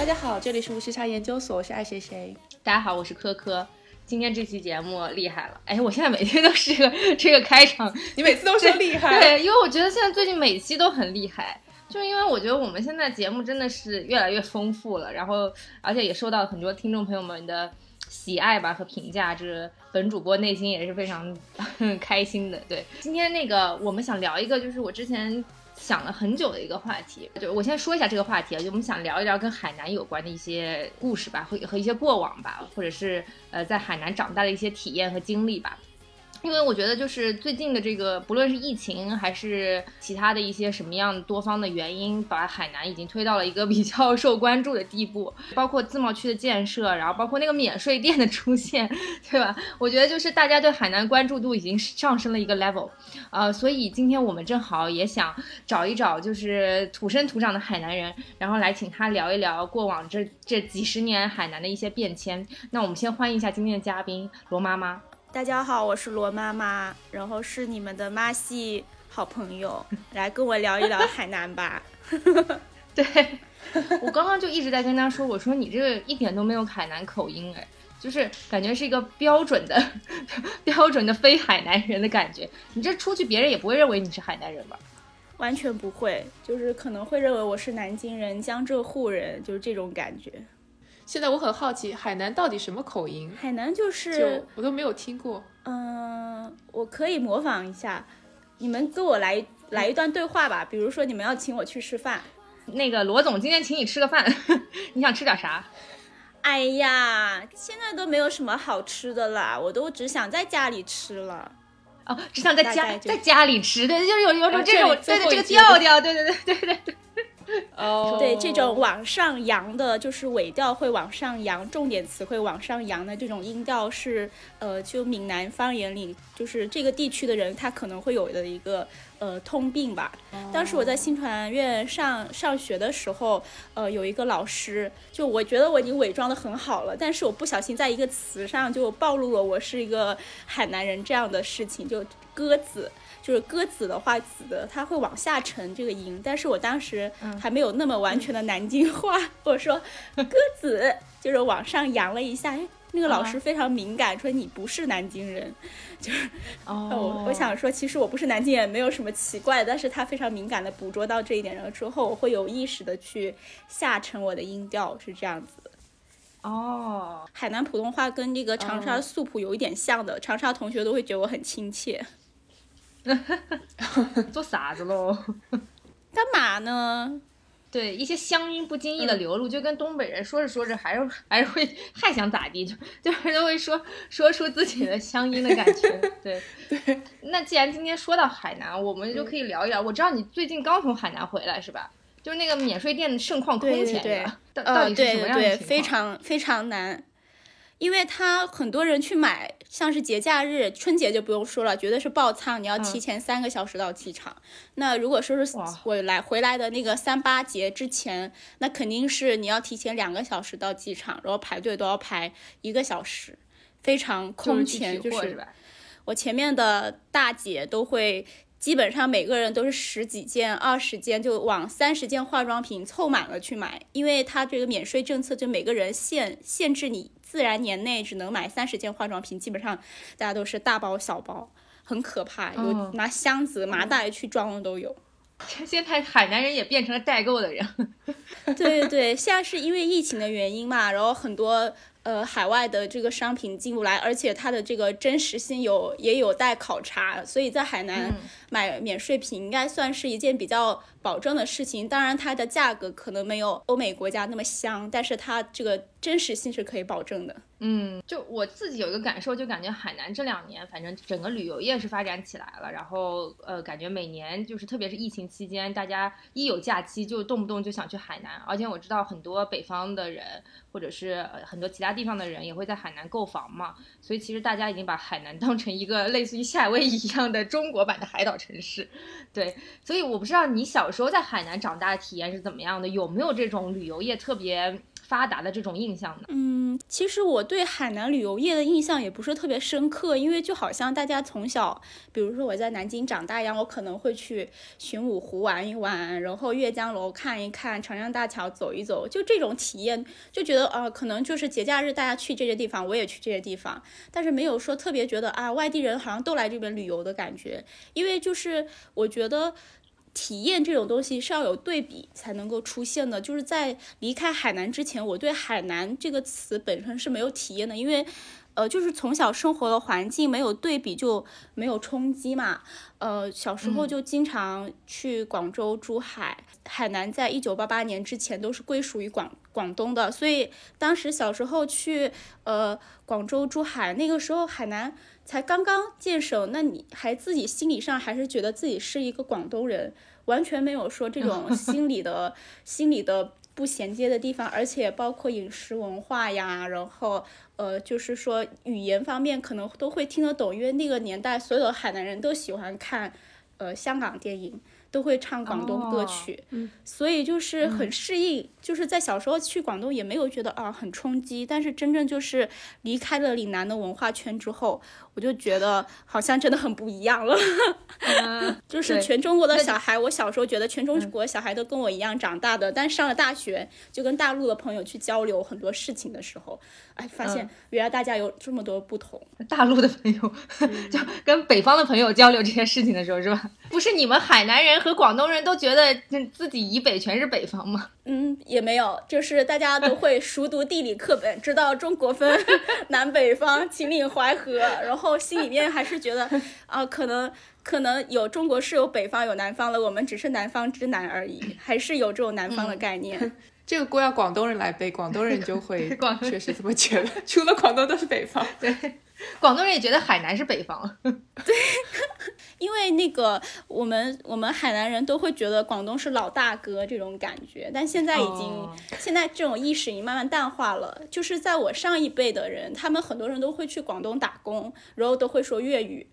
大家好，这里是无时差研究所，我是爱谁谁。大家好，我是科科。今天这期节目厉害了，哎，我现在每天都是个 这个开场，你每次都说厉害，对，因为我觉得现在最近每期都很厉害，就是因为我觉得我们现在节目真的是越来越丰富了，然后而且也受到很多听众朋友们的喜爱吧和评价，就是本主播内心也是非常 开心的。对，今天那个我们想聊一个，就是我之前。想了很久的一个话题，就我先说一下这个话题啊，就我们想聊一聊跟海南有关的一些故事吧，和和一些过往吧，或者是呃在海南长大的一些体验和经历吧。因为我觉得，就是最近的这个，不论是疫情还是其他的一些什么样多方的原因，把海南已经推到了一个 比较受关注的地步。包括自贸区的建设，然后包括那个免税店的出现，对吧？我觉得就是大家对海南关注度已经上升了一个 level，呃，所以今天我们正好也想找一找，就是土生土长的海南人，然后来请他聊一聊过往这这几十年海南的一些变迁。那我们先欢迎一下今天的嘉宾罗妈妈。大家好，我是罗妈妈，然后是你们的妈系好朋友，来跟我聊一聊海南吧。对，我刚刚就一直在跟他说，我说你这个一点都没有海南口音，哎，就是感觉是一个标准的、标准的非海南人的感觉。你这出去，别人也不会认为你是海南人吧？完全不会，就是可能会认为我是南京人、江浙沪人，就是这种感觉。现在我很好奇，海南到底什么口音？海南就是我都没有听过。嗯，我可以模仿一下，你们跟我来来一段对话吧。比如说，你们要请我去吃饭，那个罗总今天请你吃个饭，你想吃点啥？哎呀，现在都没有什么好吃的啦，我都只想在家里吃了。哦，只想在家在家里吃，对，就是有有种这种对对这个调调，对对对对对对。哦，对，这种往上扬的，就是尾调会往上扬，重点词会往上扬的这种音调是，呃，就闽南方言里，就是这个地区的人他可能会有的一个呃通病吧。当时我在新传院上上学的时候，呃，有一个老师，就我觉得我已经伪装的很好了，但是我不小心在一个词上就暴露了我是一个海南人这样的事情，就鸽子。就是鸽子的话，子的它会往下沉这个音，但是我当时还没有那么完全的南京话，我说 鸽子就是往上扬了一下，哎，那个老师非常敏感，说你不是南京人，就是哦，我我想说其实我不是南京人，没有什么奇怪，但是他非常敏感的捕捉到这一点，然后之后我会有意识的去下沉我的音调，是这样子。哦，海南普通话跟那个长沙素普有一点像的，长沙同学都会觉得我很亲切。做啥子喽？干嘛呢？对，一些乡音不经意的流露，就跟东北人说着说着，还是还是会还想咋地，就就是都会说说出自己的乡音的感觉。对对。那既然今天说到海南，我们就可以聊一聊。我知道你最近刚从海南回来是吧？就是那个免税店的盛况空前，对到到底是什么样的情况？非常非常难。因为他很多人去买，像是节假日、春节就不用说了，绝对是爆仓，你要提前三个小时到机场。那如果说是我来回来的那个三八节之前，那肯定是你要提前两个小时到机场，然后排队都要排一个小时，非常空前。就是我前面的大姐都会，基本上每个人都是十几件、二十件，就往三十件化妆品凑满了去买，因为他这个免税政策，就每个人限限制你。自然年内只能买三十件化妆品，基本上大家都是大包小包，很可怕，有拿箱子麻袋去装的都有。现在海南人也变成了代购的人。对对对，现在是因为疫情的原因嘛，然后很多。呃，海外的这个商品进不来，而且它的这个真实性有也有待考察，所以在海南买免税品应该算是一件比较保证的事情。当然，它的价格可能没有欧美国家那么香，但是它这个真实性是可以保证的。嗯，就我自己有一个感受，就感觉海南这两年，反正整个旅游业是发展起来了。然后，呃，感觉每年就是特别是疫情期间，大家一有假期就动不动就想去海南。而且我知道很多北方的人，或者是很多其他地方的人也会在海南购房嘛。所以其实大家已经把海南当成一个类似于夏威夷一样的中国版的海岛城市。对，所以我不知道你小时候在海南长大的体验是怎么样的，有没有这种旅游业特别。发达的这种印象呢？嗯，其实我对海南旅游业的印象也不是特别深刻，因为就好像大家从小，比如说我在南京长大一样，我可能会去玄武湖玩一玩，然后阅江楼看一看，长江大桥走一走，就这种体验，就觉得啊、可能就是节假日大家去这些地方，我也去这些地方，但是没有说特别觉得啊，外地人好像都来这边旅游的感觉，因为就是我觉得。体验这种东西是要有对比才能够出现的。就是在离开海南之前，我对海南这个词本身是没有体验的，因为，呃，就是从小生活的环境没有对比就没有冲击嘛。呃，小时候就经常去广州、珠海、海南，在一九八八年之前都是归属于广广东的，所以当时小时候去呃广州、珠海，那个时候海南才刚刚建省，那你还自己心理上还是觉得自己是一个广东人，完全没有说这种 心理的心理的不衔接的地方，而且包括饮食文化呀，然后呃，就是说语言方面可能都会听得懂，因为那个年代所有的海南人都喜欢看呃香港电影。都会唱广东歌曲，嗯，所以就是很适应，就是在小时候去广东也没有觉得啊很冲击，但是真正就是离开了岭南的文化圈之后，我就觉得好像真的很不一样了。嗯，就是全中国的小孩，我小时候觉得全中国小孩都跟我一样长大的，但上了大学就跟大陆的朋友去交流很多事情的时候，哎，发现原来大家有这么多不同。大陆的朋友 就跟北方的朋友交流这些事情的时候，是吧？不是你们海南人和广东人都觉得自己以北全是北方吗？嗯，也没有，就是大家都会熟读地理课本，知道中国分 南北方、秦岭淮河，然后心里面还是觉得啊、可能可能有中国是有北方有南方了，我们只是南方之南而已，还是有这种南方的概念。这个锅要广东人来背，广东人就会确实这么觉得。除了广东都是北方，对，广东人也觉得海南是北方。对 因为那个我们我们海南人都会觉得广东是老大哥这种感觉，但现在已经、哦现在这种意识已经慢慢淡化了。就是在我上一辈的人，他们很多人都会去广东打工，然后都会说粤语，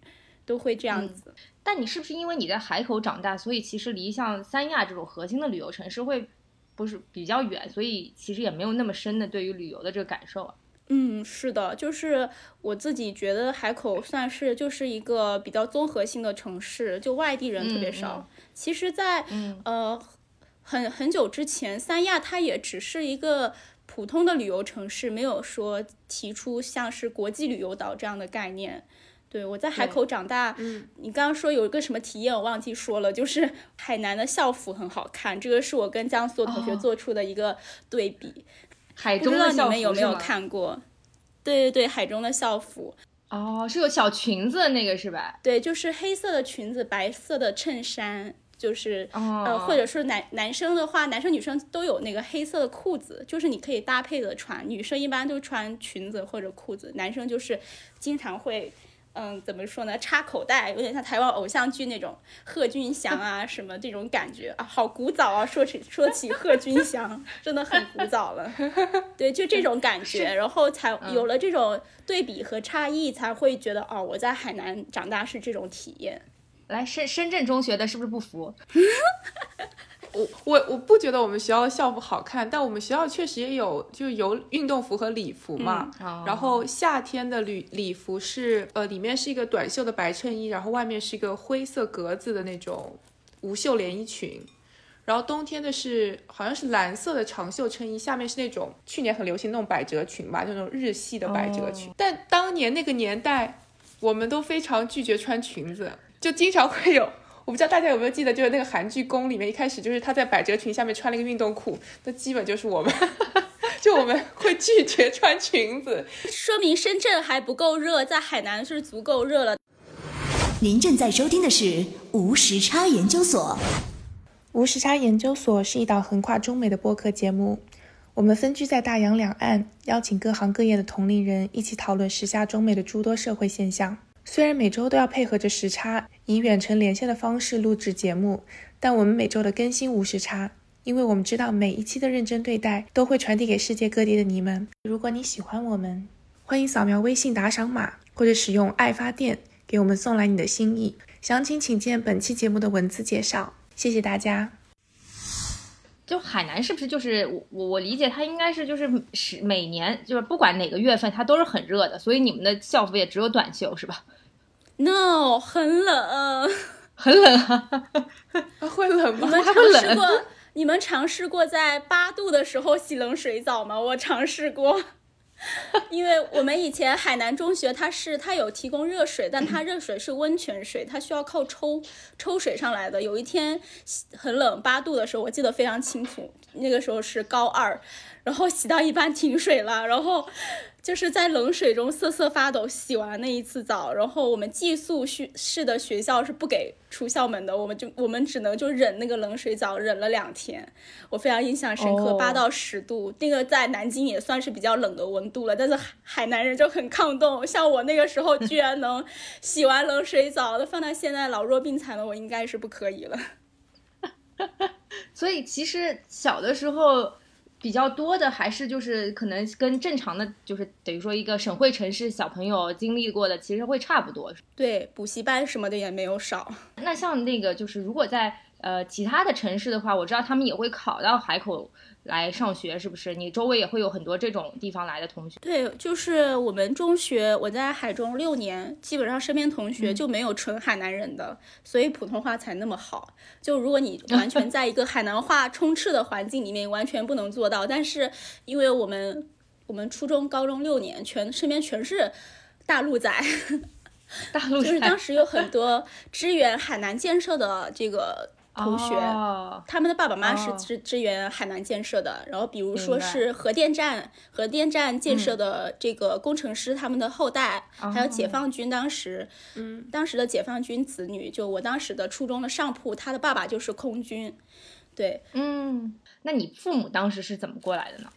都会这样子。但你是不是因为你在海口长大，所以其实离像三亚这种核心的旅游城市会不是比较远，所以其实也没有那么深的对于旅游的这个感受啊？嗯，是的，就是我自己觉得海口算是就是一个比较综合性的城市，就外地人特别少。其实在，嗯呃很很久之前，三亚它也只是一个普通的旅游城市，没有说提出像是国际旅游岛这样的概念。对我在海口长大，嗯，你刚刚说有一个什么体验，我忘记说了，就是海南的校服很好看，这个是我跟江苏的同学哦做出的一个对比。海不知道你中的校服们有没有？看过？对对对，海中的校服，哦，是有小裙子的那个是吧？对，就是黑色的裙子，白色的衬衫，就是、哦，呃，或者是男男生的话，男生女生都有那个黑色的裤子，就是你可以搭配的穿。女生一般都穿裙子或者裤子，男生就是经常会。嗯，怎么说呢？插口袋，有点像台湾偶像剧那种贺军翔啊什么这种感觉啊，好古早啊！说起说起贺军翔，真的很古早了。对，就这种感觉，然后才有了这种对比和差异，才会觉得哦，我在海南长大是这种体验。来深深圳中学的是不是不服？我我我不觉得我们学校的校服好看，但我们学校确实也有就有运动服和礼服嘛。哦然后夏天的礼礼服是呃里面是一个短袖的白衬衣，然后外面是一个灰色格子的那种无袖连衣裙。然后冬天的是好像是蓝色的长袖衬衣，下面是那种去年很流行那种百褶裙吧，就那种日系的百褶裙。但当年那个年代，我们都非常拒绝穿裙子，就经常会有。我不知道大家有没有记得，就是那个韩剧《宫》里面，一开始就是她在百褶裙下面穿了一个运动裤，那基本就是我们，就我们会拒绝穿裙子。说明深圳还不够热，在海南是足够热了。您正在收听的是无时差研究所。无时差研究所是一档横跨中美的播客节目，我们分居在大洋两岸，邀请各行各业的同龄人一起讨论时下中美的诸多社会现象。虽然每周都要配合着时差，以远程连线的方式录制节目，但我们每周的更新无时差，因为我们知道每一期的认真对待都会传递给世界各地的你们。如果你喜欢我们，欢迎扫描微信打赏码，或者使用爱发电给我们送来你的心意。详情请见本期节目的文字介绍。谢谢大家。就海南是不是就是我我我理解它应该是就是是每年就是不管哪个月份它都是很热的，所以你们的校服也只有短袖是吧？No，很冷。很冷啊，啊会冷吗？你们尝试过？你们尝试过在八度的时候洗冷水澡吗？我尝试过，因为我们以前海南中学它是它有提供热水，但它热水是温泉水，它需要靠抽抽水上来的。有一天很冷，八度的时候，我记得非常清楚，那个时候是高二，然后洗到一半停水了，然后。就是在冷水中瑟瑟发抖，洗完那一次澡，然后我们寄宿学室的学校是不给出校门的，我们就我们只能就忍那个冷水澡，忍了两天，我非常印象深刻，哦八、到十度，那个在南京也算是比较冷的温度了，但是海海南人就很抗冻，像我那个时候居然能 洗完冷水澡，那放到现在老弱病残了我应该是不可以了。所以其实小的时候。比较多的还是就是可能跟正常的就是等于说一个省会城市小朋友经历过的其实会差不多。对，补习班什么的也没有少。那像那个就是如果在呃其他的城市的话，我知道他们也会考到海口来上学，是不是？你周围也会有很多这种地方来的同学。对，就是我们中学，我在海中六年，基本上身边同学就没有纯海南人的，所以普通话才那么好。就如果你 完全在一个海南话充斥的环境里面，完全不能做到。但是因为我们我们初中、高中六年，全身边全是大陆仔，大陆 就是当时有很多支援海南建设的这个同学。哦他们的爸爸妈妈是哦支支援海南建设的，然后比如说是核电站、核电站建设的这个工程师他们的后代，还有解哦放军当时，嗯，当时的解放军子女，就我当时的初中的上铺，他的爸爸就是空军，对，嗯，那你父母当时是怎么过来的呢？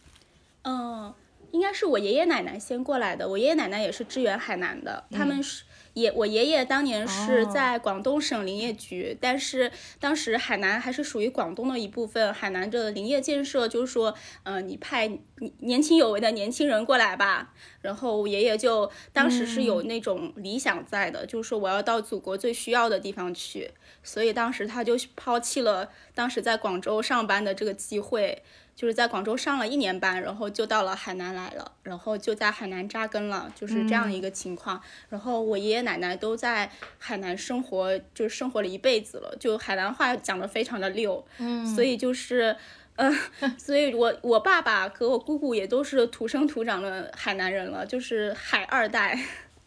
嗯，应该是我爷爷奶奶先过来的，我爷爷奶奶也是支援海南的，他们是。爷，我爷爷当年是哦在广东省林业局，但是当时海南还是属于广东的一部分。海南的林业建设就是说，呃，你派年年轻有为的年轻人过来吧。然后我爷爷就当时是有那种理想在的，就是说我要到祖国最需要的地方去，所以当时他就抛弃了当时在广州上班的这个机会。就是在广州上了一年班，然后就到了海南来了，然后就在海南扎根了，就是这样一个情况。然后我爷爷奶奶都在海南生活，就是生活了一辈子了，就海南话讲得非常的溜，嗯，所以就是。嗯，所以我我爸爸和我姑姑也都是土生土长的海南人了，就是海二代。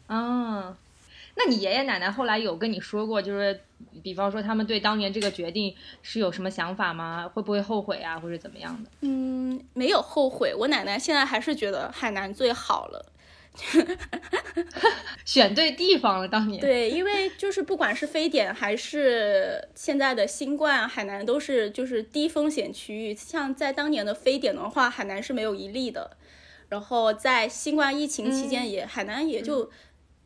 啊，那你爷爷奶奶后来有跟你说过，就是比方说他们对当年这个决定是有什么想法吗？会不会后悔啊，或者怎么样的？嗯，没有后悔。我奶奶现在还是觉得海南最好了。选对地方了，当年。对，因为就是不管是非典还是现在的新冠，海南都是就是低风险区域。像在当年的非典的话，海南是没有一例的。然后在新冠疫情期间也，海南也就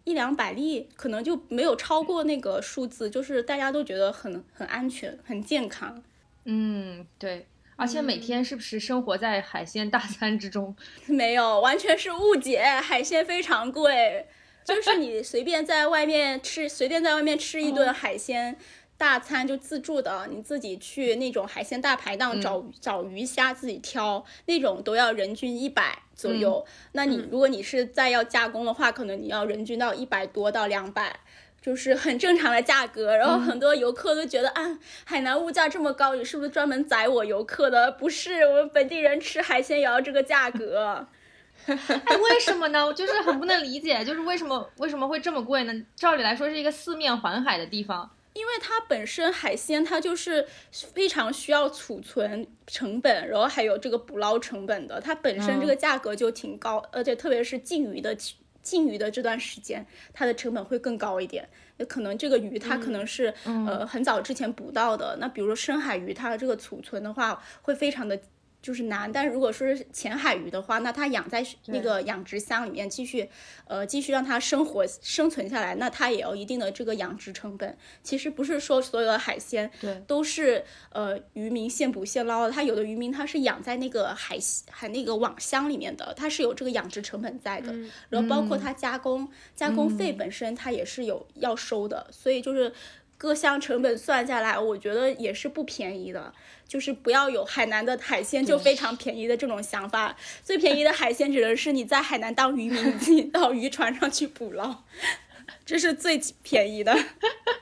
一两百例，可能就没有超过那个数字，就是大家都觉得很很安全、很健康。嗯，对。而且每天是不是生活在海鲜大餐之中？没有，完全是误解。海鲜非常贵，就是你随便在外面吃，随便在外面吃一顿海鲜大餐就自助的，你自己去那种海鲜大排档找、找鱼虾自己挑，那种都要人均一百左右。那你如果你是再要加工的话，可能你要人均到一百多到两百。就是很正常的价格，然后很多游客都觉得、啊，海南物价这么高，你是不是专门宰我游客的？不是，我们本地人吃海鲜也要这个价格。哎，为什么呢？我就是很不能理解，就是为什么为什么会这么贵呢？照理来说是一个四面环海的地方，因为它本身海鲜它就是非常需要储存成本，然后还有这个捕捞成本的，它本身这个价格就挺高，而且特别是禁渔的禁渔的这段时间，它的成本会更高一点。那可能这个鱼它可能是、呃很早之前捕到的，那比如说深海鱼，它的这个储存的话会非常的。就是难，但如果说是浅海鱼的话，那它养在那个养殖箱里面，继续，呃，继续让它生活生存下来，那它也有一定的这个养殖成本。其实不是说所有的海鲜对都是呃渔民现捕现捞的，它有的渔民他是养在那个海海那个网箱里面的，它是有这个养殖成本在的，然后包括它加工、加工费本身它也是有要收的，所以就是。各项成本算下来，我觉得也是不便宜的。就是不要有海南的海鲜就非常便宜的这种想法，最便宜的海鲜只能是你在海南当渔民，你自己到渔船上去捕捞，这是最便宜的。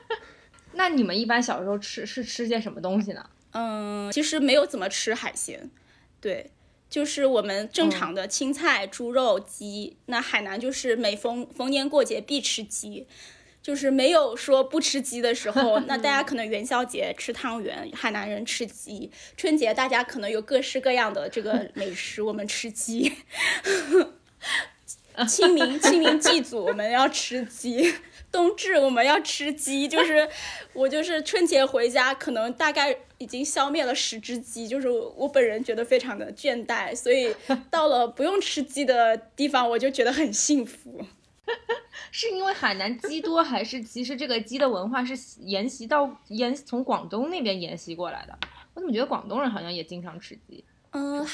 那你们一般小时候吃是吃些什么东西呢？嗯，其实没有怎么吃海鲜，对，就是我们正常的青菜、猪肉、鸡。那海南就是每逢逢年过节必吃鸡。就是没有说不吃鸡的时候，那大家可能元宵节吃汤圆，海南人吃鸡；春节大家可能有各式各样的这个 美食，我们吃鸡。清明清明祭祖我们要吃鸡，冬至我们要吃鸡。就是我就是春节回家，可能大概已经消灭了十只鸡，就是我本人觉得非常的倦怠，所以到了不用吃鸡的地方，我就觉得很幸福。是因为海南鸡多，还是其实这个鸡的文化是沿袭到沿从广东那边沿袭过来的？我怎么觉得广东人好像也经常吃鸡？嗯，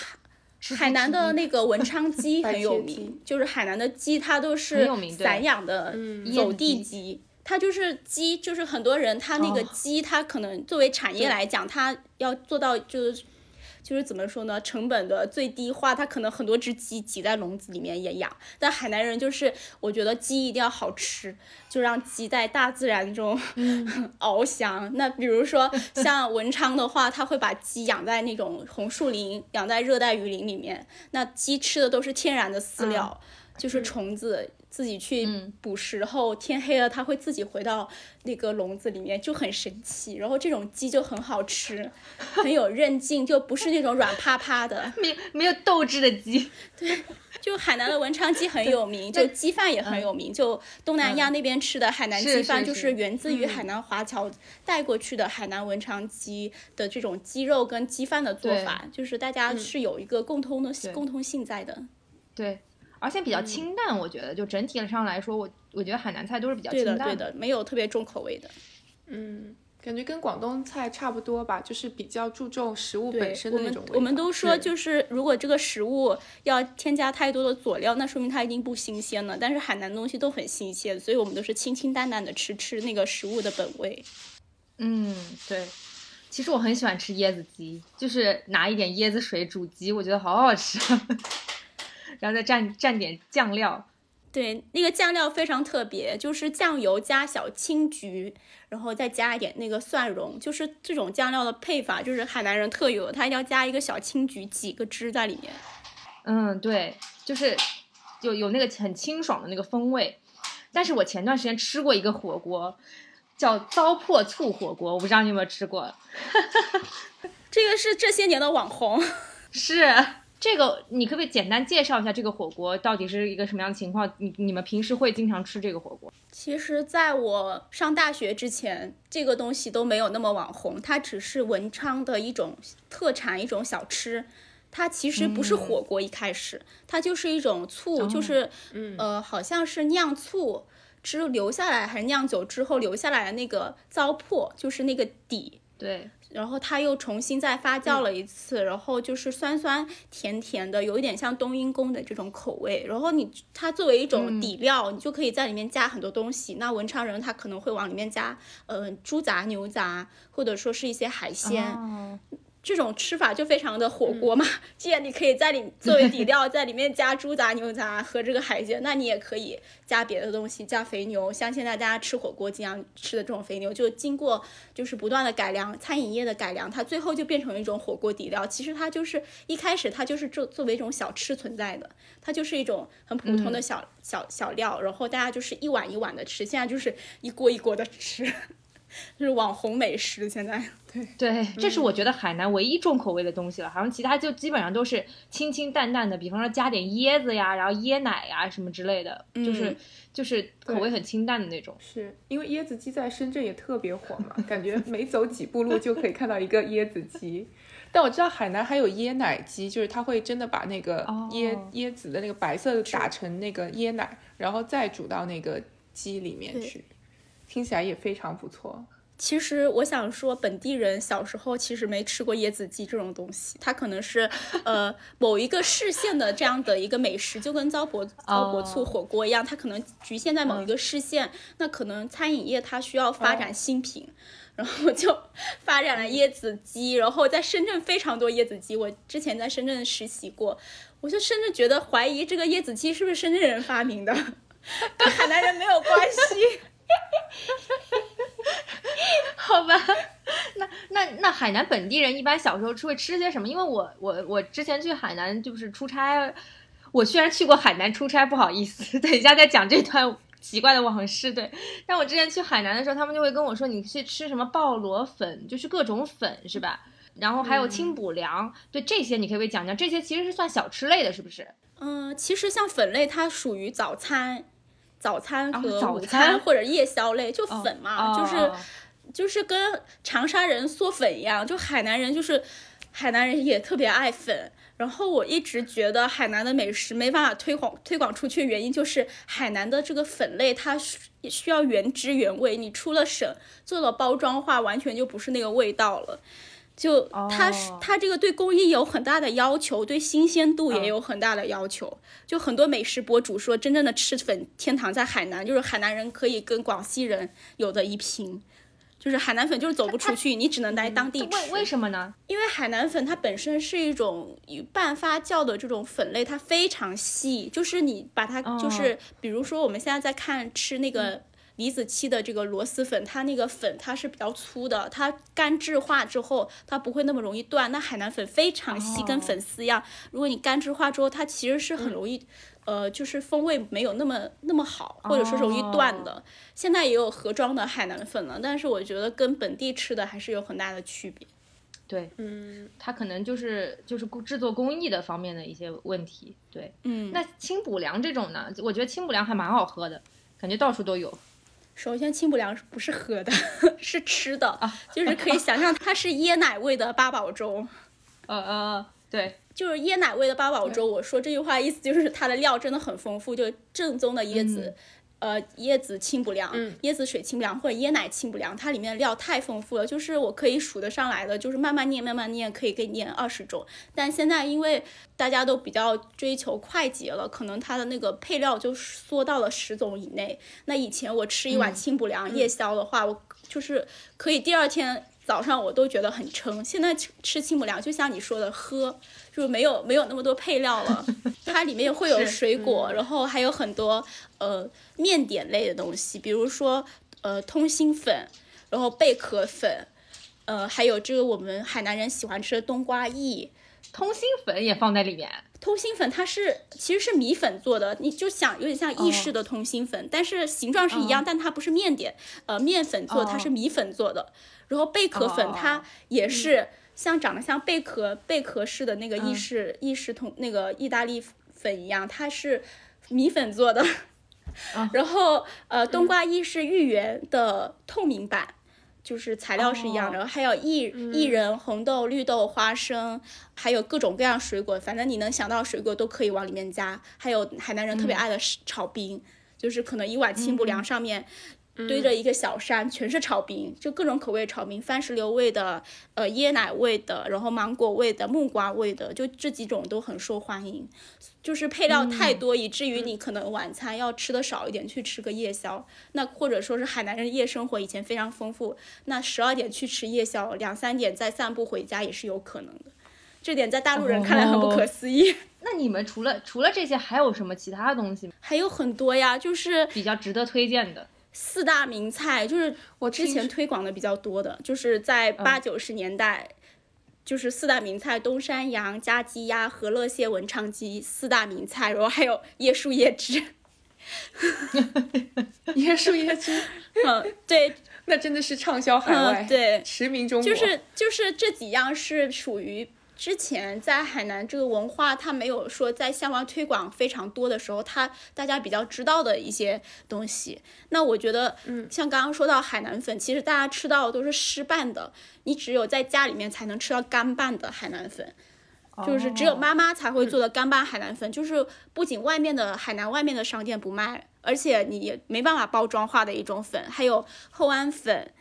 海南的那个文昌鸡 很有名，就是海南的鸡它都是散养的走地鸡，它就是鸡，就是很多人他那个鸡，它可能作为产业来讲，它要做到就是。就是怎么说呢？成本的最低化，它可能很多只鸡挤在笼子里面也养。但海南人就是，我觉得鸡一定要好吃，就让鸡在大自然中 翱翔。那比如说像文昌的话，他会把鸡养在那种红树林，养在热带雨林里面。那鸡吃的都是天然的饲料，就是虫子。自己去捕食后，天黑了，它会自己回到那个笼子里面，就很神奇。然后这种鸡就很好吃，很有韧劲，就不是那种软趴趴的，没没有斗志的鸡。对，就海南的文昌鸡很有名，就鸡饭也很有名。就东南亚那边吃的海南鸡饭，就是源自于海南华侨带过去的海南文昌鸡的这种鸡肉跟鸡饭的做法，就是大家是有一个共通的共通性在的。对。而且比较清淡，我觉得就整体上来说，我我觉得海南菜都是比较清淡的，对的，没有特别重口味的。嗯，感觉跟广东菜差不多吧，就是比较注重食物本身的那种味道。我们都说，就是如果这个食物要添加太多的佐料，那说明它一定不新鲜了。但是海南东西都很新鲜，所以我们都是清清淡淡的吃，吃那个食物的本味。嗯，对。其实我很喜欢吃椰子鸡，就是拿一点椰子水煮鸡，我觉得好好吃。然后再蘸蘸点酱料，对，那个酱料非常特别，就是酱油加小青桔，然后再加一点那个蒜蓉，就是这种酱料的配法，就是海南人特有，他一定要加一个小青桔，几个汁在里面。嗯，对，就是有有那个很清爽的那个风味。但是我前段时间吃过一个火锅，叫糟粕醋火锅，我不知道你有没有吃过。这个是这些年的网红，是。这个你可不可以简单介绍一下这个火锅到底是一个什么样的情况？你你们平时会经常吃这个火锅？其实，在我上大学之前，这个东西都没有那么网红，它只是文昌的一种特产，一种小吃。它其实不是火锅，一开始它就是一种醋，就是呃，好像是酿醋之留下来，还是酿酒之后留下来的那个糟粕，就是那个底。对。然后它又重新再发酵了一次，然后就是酸酸甜甜的，有一点像冬阴功的这种口味。然后你它作为一种底料，你就可以在里面加很多东西。那文昌人他可能会往里面加，嗯，猪杂、牛杂，或者说是一些海鲜。这种吃法就非常的火锅嘛，既然你可以在里作为底料，在里面加猪杂、牛杂和这个海鲜，那你也可以加别的东西，加肥牛，像现在大家吃火锅经常吃的这种肥牛，就经过就是不断的改良，餐饮业的改良，它最后就变成一种火锅底料。其实它就是一开始它就是作作为一种小吃存在的，它就是一种很普通的小小小料，然后大家就是一碗一碗的吃，现在就是一锅一锅的吃。就是网红美食，现在 对对，这是我觉得海南唯一重口味的东西了，好像其他就基本上都是清清淡淡的，比方说加点椰子呀，然后椰奶呀什么之类的，就是就是口味很清淡的那种。是因为椰子鸡在深圳也特别火嘛，感觉每走几步路就可以看到一个椰子鸡。但我知道海南还有椰奶鸡，就是他会真的把那个椰椰子的那个白色打成那个椰奶，然后再煮到那个鸡里面去。听起来也非常不错。其实我想说，本地人小时候其实没吃过椰子鸡这种东西，它可能是呃某一个市县的这样的一个美食，就跟糟粕糟粕醋火锅一样，它可能局限在某一个市县。那可能餐饮业它需要发展新品，然后就发展了椰子鸡。然后在深圳非常多椰子鸡，我之前在深圳实习过，我就甚至觉得怀疑这个椰子鸡是不是深圳人发明的，跟海南人没有关系。好吧，那那那海南本地人一般小时候吃会吃些什么？因为我我我之前去海南就是出差，我虽然去过海南出差，不好意思，等一下再讲这段奇怪的往事。对，但我之前去海南的时候，他们就会跟我说，你去吃什么鲍螺粉，就是各种粉是吧？然后还有清补凉，对这些你可以讲讲，这些其实是算小吃类的，是不是？嗯，其实像粉类，它属于早餐。早餐和午餐或者夜宵类，就粉嘛，就是就是跟长沙人嗦粉一样，就海南人就是海南人也特别爱粉。然后我一直觉得海南的美食没办法推广推广出去，原因就是海南的这个粉类它需要原汁原味，你出了省做了包装化，完全就不是那个味道了。就它是它这个对工艺有很大的要求，对新鲜度也有很大的要求。就很多美食博主说，真正的吃粉天堂在海南，就是海南人可以跟广西人有的一拼。就是海南粉就是走不出去，你只能来当地吃。为为什么呢？因为海南粉它本身是一种半发酵的这种粉类，它非常细。就是你把它就是比如说我们现在在看吃那个。李子柒的这个螺蛳粉，它那个粉它是比较粗的，它干质化之后它不会那么容易断。那海南粉非常细，跟粉丝一样。如果你干质化之后，它其实是很容易，呃，就是风味没有那么那么好，或者说是容易断的。现在也有盒装的海南粉了，但是我觉得跟本地吃的还是有很大的区别。对，嗯，它可能就是就是制作工艺的方面的一些问题。对，嗯，那清补凉这种呢？我觉得清补凉还蛮好喝的，感觉到处都有。首先，清补凉不是喝的，是吃的，啊就是可以想象它是椰奶味的八宝粥。呃呃，对，就是椰奶味的八宝粥。我说这句话意思就是它的料真的很丰富，就正宗的椰子。呃，椰子清补凉，椰子水清补凉或者椰奶清补凉，它里面的料太丰富了，就是我可以数得上来的，就是慢慢念慢慢念，可以给你念二十种。但现在因为大家都比较追求快捷了，可能它的那个配料就缩到了十种以内。那以前我吃一碗清补凉夜宵的话，我就是可以第二天。早上我都觉得很撑，现在吃吃清补凉就像你说的喝，就是没有没有那么多配料了，它里面会有水果，然后还有很多呃面点类的东西，比如说呃通心粉，然后贝壳粉，呃还有这个我们海南人喜欢吃的冬瓜意，通心粉也放在里面。通心粉它是其实是米粉做的，你就想有点像意式的通心粉，但是形状是一样，但它不是面点，呃面粉做，它是米粉做的。然后贝壳粉它也是像长得像贝壳贝壳似的那个意式意式同那个意大利粉一样，它是米粉做的。然后呃冬瓜意是芋圆的透明版，就是材料是一样的。还有薏薏仁、红豆、绿豆、花生，还有各种各样水果，反正你能想到水果都可以往里面加。还有海南人特别爱的炒冰，就是可能一碗清补凉上面。堆着一个小山，全是炒冰，就各种口味炒冰，番石榴味的，呃，椰奶味的，然后芒果味的，木瓜味的，就这几种都很受欢迎。就是配料太多，以至于你可能晚餐要吃的少一点，去吃个夜宵。那或者说是海南人夜生活以前非常丰富，那十二点去吃夜宵，两三点再散步回家也是有可能的。这点在大陆人看来很不可思议。那你们除了除了这些，还有什么其他东西吗？还有很多呀，就是比较值得推荐的。四大名菜就是我之前推广的比较多的，就是在八九十年代，就是四大名菜：东山羊、加鸡鸭、和乐蟹、文昌鸡四大名菜，然后还有椰树椰汁。椰树椰汁，嗯，对，那真的是畅销海外，对，驰名中国。就是就是这几样是属于。之前在海南这个文化，它没有说在向外推广非常多的时候，它大家比较知道的一些东西。那我觉得，嗯，像刚刚说到海南粉，其实大家吃到的都是湿拌的，你只有在家里面才能吃到干拌的海南粉，就是只有妈妈才会做的干拌海南粉，就是不仅外面的海南外面的商店不卖，而且你也没办法包装化的一种粉。还有厚安粉。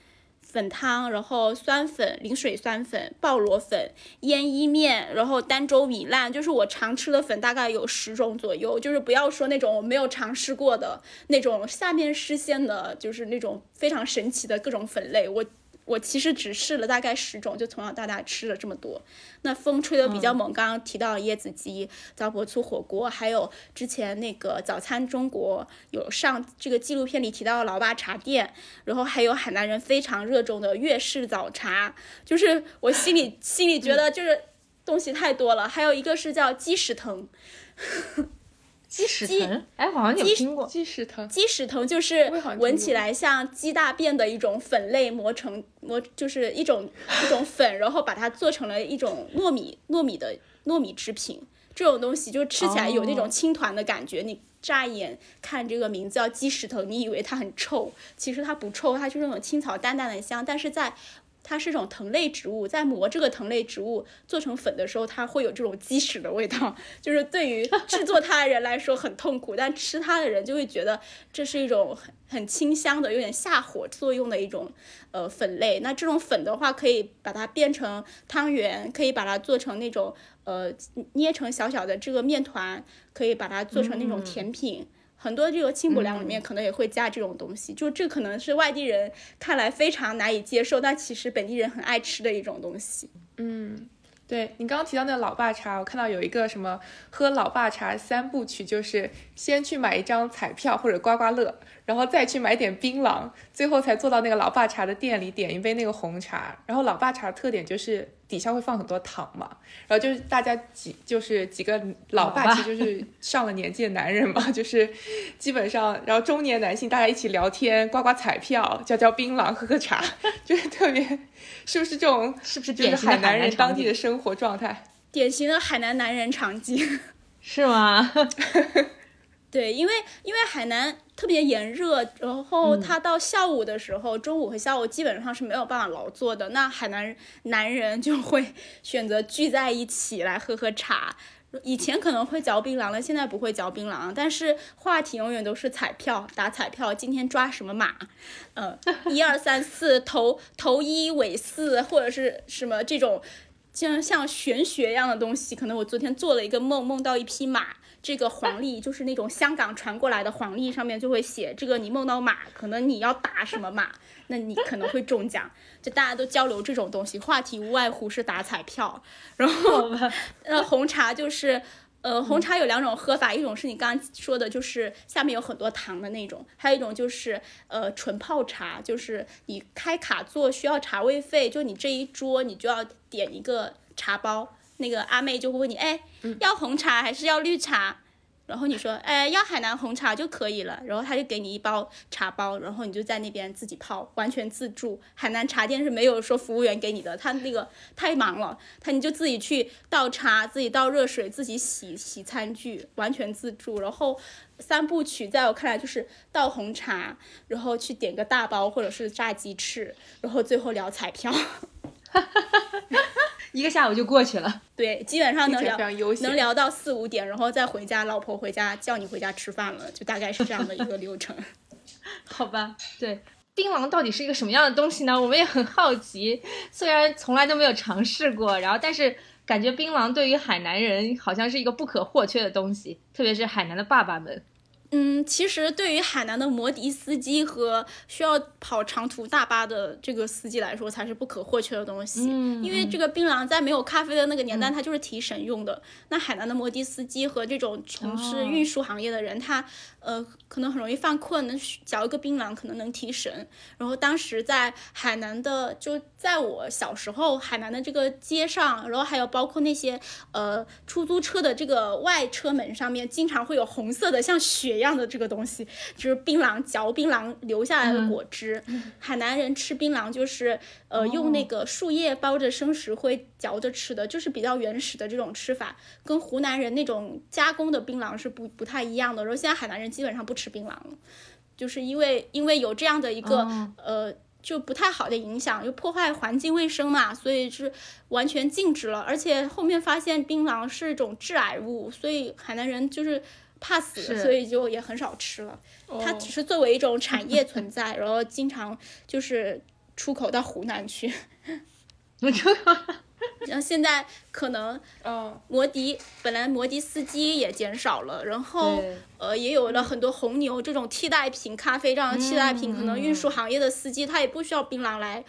粉汤，然后酸粉、零水酸粉、鲍螺粉、腌伊面，然后儋州米烂，就是我常吃的粉大概有十种左右。就是不要说那种我没有尝试过的那种下面失陷的，就是那种非常神奇的各种粉类，我。我其实只试了大概十种，就从小到大吃了这么多。那风吹的比较猛，刚刚提到椰子鸡、糟粕醋火锅，还有之前那个早餐中国有上这个纪录片里提到的老爸茶店，然后还有海南人非常热衷的粤式早茶，就是我心里 心里觉得就是东西太多了。还有一个是叫鸡屎藤。鸡屎藤，哎，好像有听过。鸡屎藤，鸡屎藤就是闻起来像鸡大便的一种粉类，磨成磨就是一种一种粉，然后把它做成了一种糯米糯米的糯米制品。这种东西就吃起来有那种青团的感觉。你乍一眼看这个名字叫鸡屎藤，你以为它很臭，其实它不臭，它就是那种青草淡淡的香，但是在。它是一种藤类植物，在磨这个藤类植物做成粉的时候，它会有这种鸡屎的味道，就是对于制作它的人来说很痛苦，但吃它的人就会觉得这是一种很很清香的、有点下火作用的一种呃粉类。那这种粉的话，可以把它变成汤圆，可以把它做成那种呃捏成小小的这个面团，可以把它做成那种甜品。很多这个清补凉里面可能也会加这种东西，就这可能是外地人看来非常难以接受，但其实本地人很爱吃的一种东西。嗯，对你刚刚提到那个老爸茶，我看到有一个什么喝老爸茶三部曲，就是先去买一张彩票或者刮刮乐。然后再去买点槟榔，最后才坐到那个老爸茶的店里点一杯那个红茶。然后老爸茶的特点就是底下会放很多糖嘛，然后就是大家几就是几个老爸，其实就是上了年纪的男人嘛，就是基本上，然后中年男性大家一起聊天、刮刮彩票、嚼嚼槟榔、喝喝茶，就是特别，是不是这种？是不是就是海南人当地的生活状态？典型的海南男人场景，是吗？对，因为因为海南特别炎热，然后它到下午的时候，中午和下午基本上是没有办法劳作的。那海南男人就会 选择聚在一起来喝喝茶。以前可能会嚼槟榔了，现在不会嚼槟榔。但是话题永远都是彩票，打彩票，今天抓什么马？嗯，一二三四，头头一尾四，或者是什么这种，像像玄学一样的东西。可能我昨天做了一个梦，梦到一匹马。这个黄历就是那种香港传过来的黄历，上面就会写这个你梦到马，可能你要打什么马，那你可能会中奖。就大家都交流这种东西，话题无外乎是打彩票。然后，呃，红茶就是，呃，红茶有两种喝法，一种是你刚刚说的，就是下面有很多糖的那种，还有一种就是，呃，纯泡茶，就是你开卡座需要茶位费，就你这一桌你就要点一个茶包。那个阿妹就会问你，哎，要红茶还是要绿茶？然后你说，哎，要海南红茶就可以了。然后他就给你一包茶包，然后你就在那边自己泡，完全自助。海南茶店是没有说服务员给你的，他那个 太忙了，他你就自己去倒茶，自己倒热水，自己洗洗餐具，完全自助。然后三部曲在我看来就是倒红茶，然后去点个大包或者是炸鸡翅，然后最后聊彩票。一个下午就过去了，对，基本上能聊能聊到四五点，然后再回家，老婆回家叫你回家吃饭了，就大概是这样的一个流程。好吧，对，槟榔到底是一个什么样的东西呢？我们也很好奇，虽然从来都没有尝试过，然后但是感觉槟榔对于海南人好像是一个不可或缺的东西，特别是海南的爸爸们。嗯，其实对于海南的摩的司机和需要跑长途大巴的这个司机来说，才是不可或缺的东西。嗯，因为这个槟榔在没有咖啡的那个年代，它就是提神用的。那海南的摩的司机和这种从事运输行业的人，他。呃，可能很容易犯困，能嚼一个槟榔可能能提神。然后当时在海南的，就在我小时候，海南的这个街上，然后还有包括那些呃出租车的这个外车门上面，经常会有红色的像血一样的这个东西，就是槟榔嚼槟榔留下来的果汁。海南人吃槟榔就是呃用那个树叶包着生石灰嚼着吃的，就是比较原始的这种吃法，跟湖南人那种加工的槟榔是不不太一样的。然后现在海南人。基本上不吃槟榔了，就是因为因为有这样的一个呃就不太好的影响，又破坏环境卫生嘛，所以是完全禁止了。而且后面发现槟榔是一种致癌物，所以海南人就是怕死，所以就也很少吃了。它只是作为一种产业存在，然后经常就是出口到湖南去。然后现在可能嗯，摩的本来摩的司机也减少了，然后呃也有了很多红牛这种替代品，咖啡这样的替代品，可能运输行业的司机他也不需要槟榔来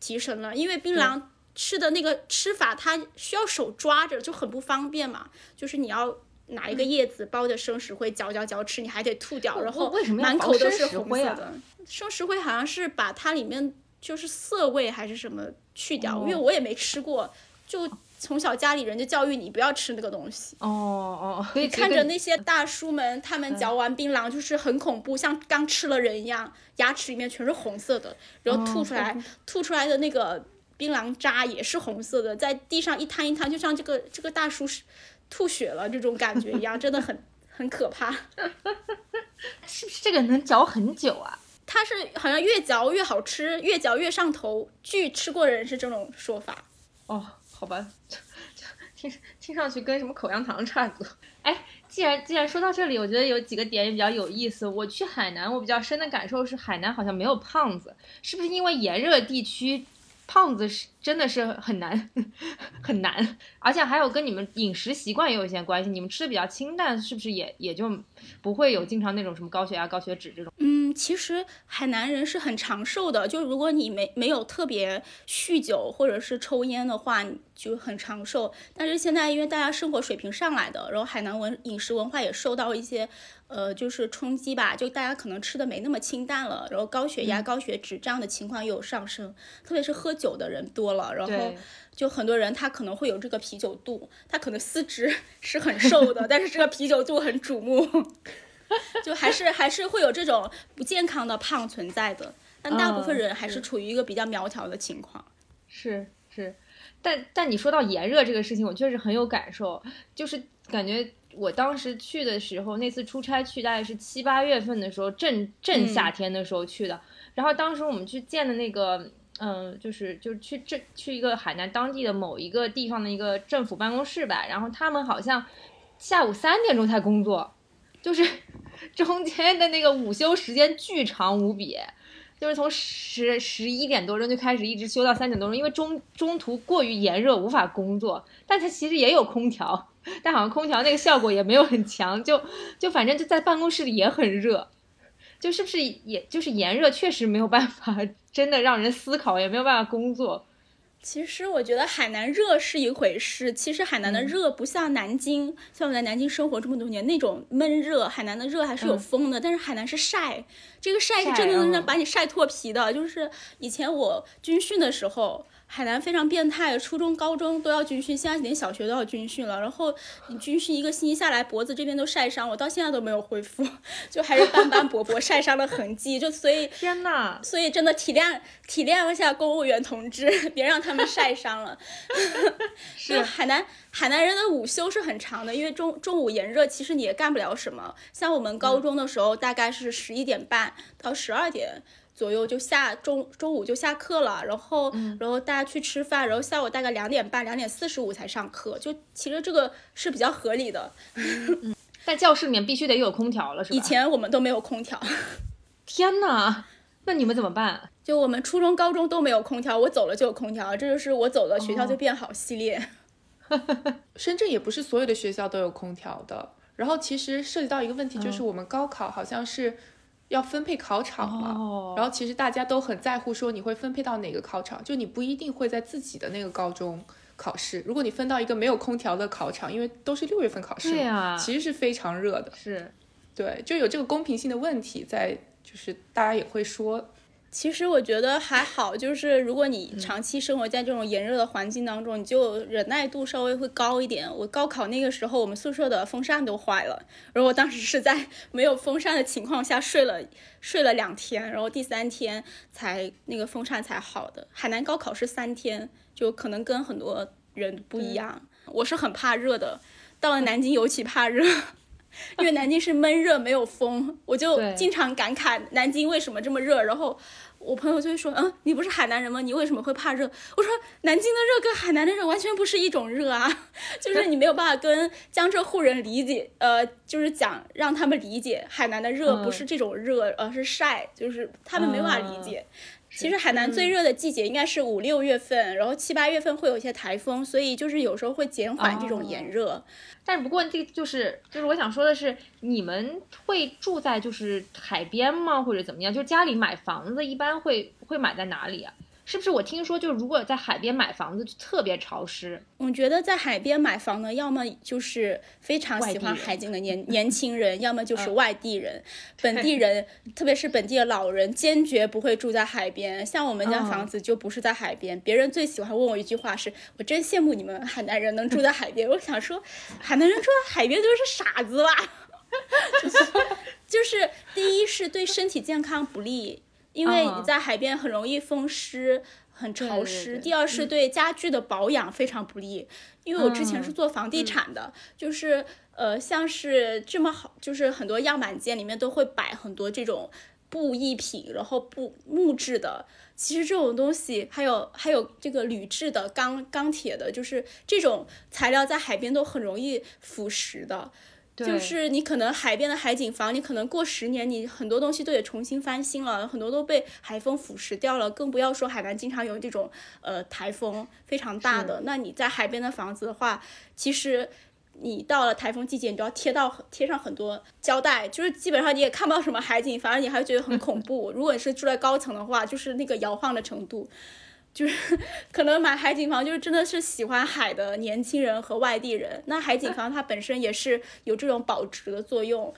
提神了，因为槟榔吃的那个吃法，它需要手抓着，就很不方便嘛，就是你要。拿一个叶子包着生石灰嚼嚼嚼吃，你还得吐掉，然后为什么要满口都是红色的。生石灰好像是把它里面就是涩味还是什么去掉，因为我也没吃过，就从小家里人就教育你不要吃那个东西。哦哦，所以看着那些大叔们，他们嚼完槟榔就是很恐怖，像刚吃了人一样，牙齿里面全是红色的，然后吐出来，吐出来的那个槟榔渣也是红色的，在地上一摊一摊，就像这个这个大叔是吐血了这种感觉一样，真的很很可怕。是不是这个能嚼很久啊？它是好像越嚼越好吃，越嚼越上头。据吃过的人是这种说法。哦，好吧，听听上去跟什么口香糖差不多。哎，既然既然说到这里，我觉得有几个点也比较有意思。我去海南，我比较深的感受是海南好像没有胖子，是不是因为炎热地区胖子是真的是很难 很难，而且还有跟你们饮食习惯也有一些关系。你们吃的比较清淡，是不是也也就不会有经常那种什么高血压、高血脂这种？嗯，其实海南人是很长寿的，就如果你没没有特别酗酒或者是抽烟的话，就很长寿。但是现在因为大家生活水平上来的，然后海南文饮食文化也受到一些呃就是冲击吧，就大家可能吃的没那么清淡了，然后高血压、高血脂这样的情况又有上升，特别是喝酒的人多了，然后。就很多人他可能会有这个啤酒肚，他可能四肢 是很瘦的，但是这个啤酒肚很瞩目，就还是还是会有这种不健康的胖存在的。但大部分人还是处于一个比较苗条的情况。是是，但但你说到炎热这个事情，我确实很有感受，就是感觉我当时去的时候，那次出差去大概是七八月份的时候，正正夏天的时候去的。然后当时我们去见的那个，嗯、就是就是去这去一个海南当地的某一个地方的一个政府办公室吧，然后他们好像下午三点钟才工作，就是 中间的那个午休时间巨长无比。就是从十十一点多钟就开始，一直休到三点多钟，因为中中途过于炎热无法工作，但它其实也有空调，但好像空调那个效果也没有很强，就就反正就在办公室里也很热，就是不是也就是炎热确实没有办法真的让人思考，也没有办法工作。其实我觉得海南热是一回事，其实海南的热不像南京，像我在南京生活这么多年那种闷热，海南的热还是有风的，但是海南是晒，这个晒是真的能让把你晒脱皮的。就是以前我军训的时候，海南非常变态，初中、高中都要军训，现在连小学都要军训了。然后你军训一个星期下来，脖子这边都晒伤，我到现在都没有恢复，就还是斑斑驳驳晒伤的痕迹。就所以天呐，所以真的体谅体谅一下公务员同志，别让他们晒伤了。是海南海南人的午休是很长的，因为中中午炎热，其实你也干不了什么。像我们高中的时候，大概是十一点半到十二点。左右就下中中午就下课了，然后、然后大家去吃饭，然后下午大概两点半两点四十五才上课，就其实这个是比较合理的。在教室里面必须得有空调了，是吧？以前我们都没有空调，天呐，那你们怎么办？就我们初中、高中都没有空调，我走了就有空调，这就是我走了学校就变好系列。深圳也不是所有的学校都有空调的。然后其实涉及到一个问题，就是我们高考好像是要分配考场嘛，哦然后其实大家都很在乎说你会分配到哪个考场，就你不一定会在自己的那个高中考试。如果你分到一个没有空调的考场，因为都是六月份考试，对啊其实是非常热的。是对，就有这个公平性的问题在，就是大家也会说，其实我觉得还好，就是如果你长期生活在这种炎热的环境当中，你就忍耐度稍微会高一点。我高考那个时候，我们宿舍的风扇都坏了，然后我当时是在 没有风扇的情况下睡了睡了两天，然后第三天才那个风扇才好的。海南高考是三天，就可能跟很多人不一样。我是很怕热的，到了南京尤其怕热。因为南京是闷热没有风，我就经常感慨南京为什么这么热。然后我朋友就会说：“嗯，你不是海南人吗？你为什么会怕热？”我说：“南京的热跟海南的热完全不是一种热啊，就是你没有办法跟江浙沪人理解，呃，就是讲让他们理解海南的热嗯不是这种热，而是晒，就是他们没办法理解。其实海南最热的季节应该是五六月份，然后七八月份会有一些台风，所以就是有时候会减缓这种炎热。但不过这就是就是我想说的是，你们会住在就是海边吗，或者怎么样？就家里买房子一般会会买在哪里啊？是不是我听说，就如果在海边买房子就特别潮湿？我觉得在海边买房呢，要么就是非常喜欢海景的年年轻人，要么就是外地人。本地人，特别是本地的老人，坚决不会住在海边。像我们家房子就不是在海边。别人最喜欢问我一句话是：“我真羡慕你们海南人能住在海边。”我想说，海南人住在海边就是傻子吧？就 是就是，第一是对身体健康不利。因为你在海边很容易风湿、很潮湿。第二是对家具的保养非常不利。因为我之前是做房地产的，就是呃，像是这么好，就是很多样板间里面都会摆很多这种布艺品，然后布木质的。其实这种东西还有还有这个铝制的、钢钢铁的，就是这种材料在海边都很容易腐蚀的。就是你可能海边的海景房，你可能过十年，你很多东西都得重新翻新了，很多都被海风腐蚀掉了，更不要说海南经常有这种呃台风非常大的。那你在海边的房子的话，其实你到了台风季节，你都要贴到贴上很多胶带，就是基本上你也看不到什么海景，反而你还觉得很恐怖。如果你是住在高层的话，就是那个摇晃的程度。就是 可能买海景房，就是真的是喜欢海的年轻人和外地人。那海景房它本身也是有这种保值的作用，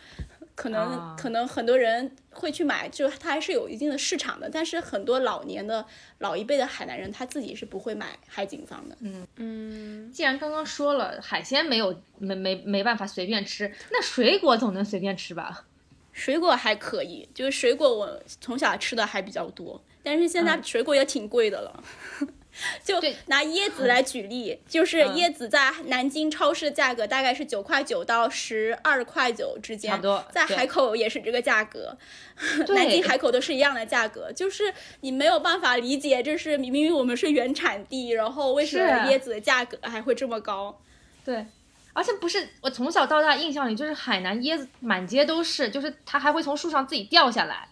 可能可能很多人会去买，就它还是有一定的市场的。但是很多老年的老一辈的海南人，他自己是不会买海景房的。嗯嗯，既然刚刚说了海鲜没有没没没办法随便吃，那水果总能随便吃吧？水果还可以，就是水果我从小吃的还比较多。但是现在水果也挺贵的了，就拿椰子来举例，就是椰子在南京超市的价格大概是九块九到十二块九之间，在海口也是这个价格，南京海口都是一样的价格，就是你没有办法理解，就是明明我们是原产地，然后为什么椰子的价格还会这么高？对，而且不是我从小到大印象里就是海南椰子满街都是，就是它还会从树上自己掉下来，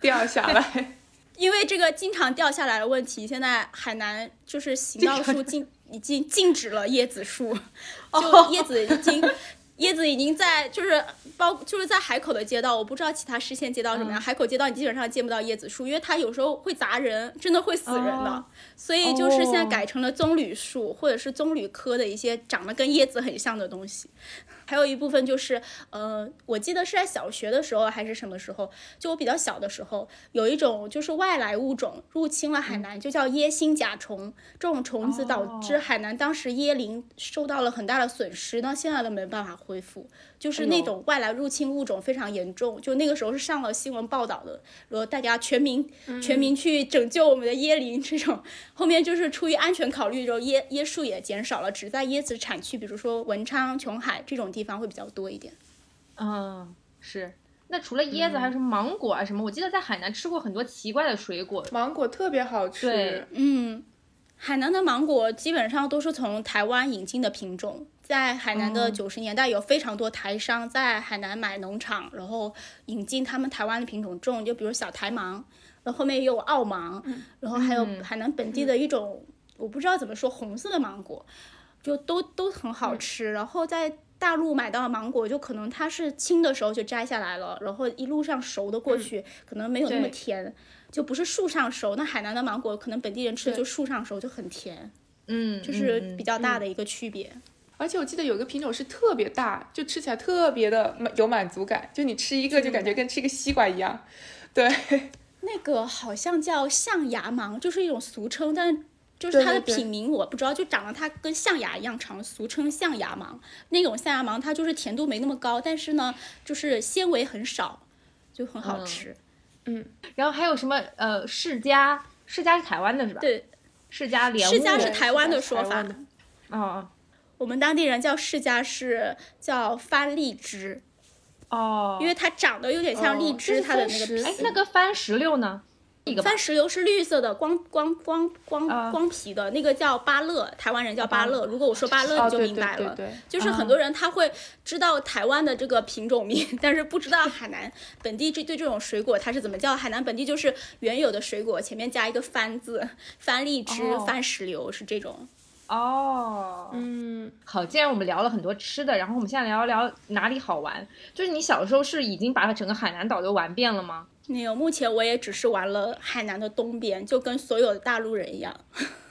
掉下来。因为这个经常掉下来的问题，现在海南就是行道树禁已经禁止了椰子树，就椰子已经椰子已经在就是包就是在海口的街道，我不知道其他市县街道怎么样。海口街道你基本上见不到椰子树，因为它有时候会砸人，真的会死人的。所以就是现在改成了棕榈树，或者是棕榈科的一些长得跟椰子很像的东西。还有一部分就是，呃，我记得是在小学的时候还是什么时候，就我比较小的时候，有一种就是外来物种入侵了海南，就叫椰心甲虫。这种虫子导致海南当时椰林受到了很大的损失，到现在都没办法恢复。就是那种外来入侵物种非常严重，就那个时候是上了新闻报道的，然后大家全民全民去拯救我们的椰林。这种 后面就是出于安全考虑，就椰椰树也减少了，只在椰子产区，比如说文昌、琼海这种地方会比较多一点。嗯，是。那除了椰子，还有什么芒果啊什么？我记得在海南吃过很多奇怪的水果，芒果特别好吃。对，嗯，海南的芒果基本上都是从台湾引进的品种。在海南的九十年代，有非常多台商在海南买农场，然后引进他们台湾的品种种，就比如小台芒，然后后面也有澳芒，然后还有海南本地的一种，我不知道怎么说红色的芒果，就都都很好吃。然后在大陆买到的芒果，就可能它是青的时候就摘下来了，然后一路上熟的过去，可能没有那么甜，就不是树上熟。那海南的芒果，可能本地人吃的就树上熟就很甜，嗯，就是比较大的一个区别。而且我记得有个品种是特别大，就吃起来特别的有满足感，就你吃一个就感觉跟吃一个西瓜一样。对，那个好像叫象牙芒，就是一种俗称，但就是它的品名我不知道，就长得它跟象牙一样长，俗称象牙芒。那种象牙芒它就是甜度没那么高，但是呢，就是纤维很少，就很好吃。嗯，然后还有什么呃世家，世家是台湾的是吧？对，世家莲世家是台湾的说法。哦哦。我们当地人叫释迦是叫番荔枝，哦，因为它长得有点像荔枝，它的那个哎，那个番石榴呢？一个番石榴是绿色的，光光光光啊光皮的，那个叫芭乐，台湾人叫芭乐。如果我说芭乐，哦，你就明白了。对对，就是很多人他会知道台湾的这个品种名，但是不知道海南本地这对这种水果它是怎么叫。海南本地就是原有的水果前面加一个番字，番荔枝、哦番石榴是这种。哦，嗯，好，既然我们聊了很多吃的，然后我们现在聊一聊哪里好玩。就是你小时候是已经把整个海南岛都玩遍了吗？没有，目前我也只是玩了海南的东边，就跟所有的大陆人一样，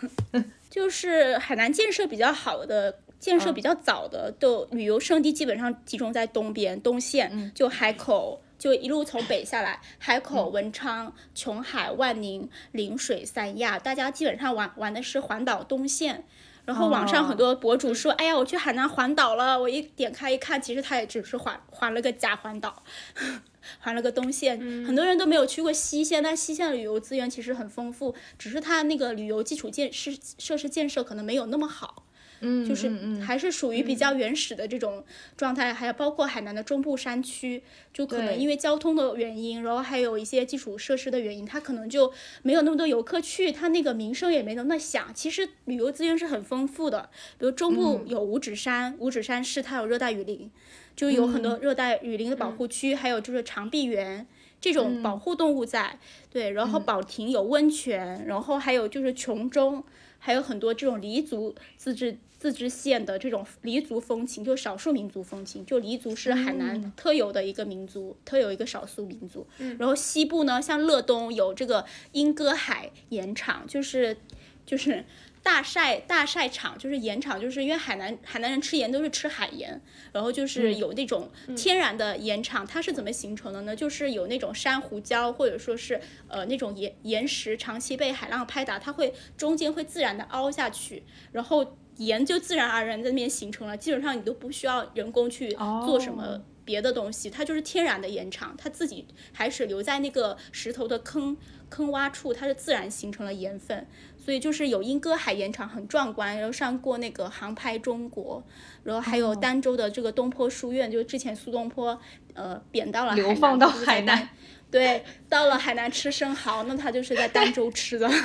就是海南建设比较好的。建设比较早的，都旅游胜地基本上集中在东边东线，就海口，就一路从北下来，海口、文昌、琼海、万宁、陵水、三亚，大家基本上玩玩的是环岛东线。然后网上很多博主说：“哎呀，我去海南环岛了。”我一点开一看，其实他也只是环环了个假环岛。环了个东线，很多人都没有去过西线，但西线的旅游资源其实很丰富，只是它那个旅游基础建设设施建设可能没有那么好。嗯，就是还是属于比较原始的这种状态，还有包括海南的中部山区，就可能因为交通的原因，然后还有一些基础设施的原因，它可能就没有那么多游客去，它那个名声也没那么响。其实旅游资源是很丰富的，比如中部有五指山，五指山市它有热带雨林，就有很多热带雨林的保护区，还有就是长臂猿。这种保护动物在，对，然后保亭有温泉，然后还有就是琼中，还有很多这种黎族自治自治县的这种黎族风情，就少数民族风情，就黎族是海南特有的一个民族，特有一个少数民族。然后西部呢，像乐东有这个莺歌海盐场，就是就是。大晒大晒场就是盐场，就是因为海南海南人吃盐都是吃海盐，然后就是有那种天然的盐场，它是怎么形成的呢？就是有那种珊瑚礁或者说是呃那种岩岩石长期被海浪拍打，它会中间会自然的凹下去，然后盐就自然而然在那边形成了，基本上你都不需要人工去做什么。别的东西，它就是天然的盐场，它自己海水留在那个石头的坑坑洼处，它是自然形成了盐分，所以就是有莺歌海盐场很壮观，然后上过那个航拍中国，然后还有儋州的这个东坡书院，就是之前苏东坡呃贬到了流放到海南儋。对，到了海南吃生蚝，那他就是在儋州吃的。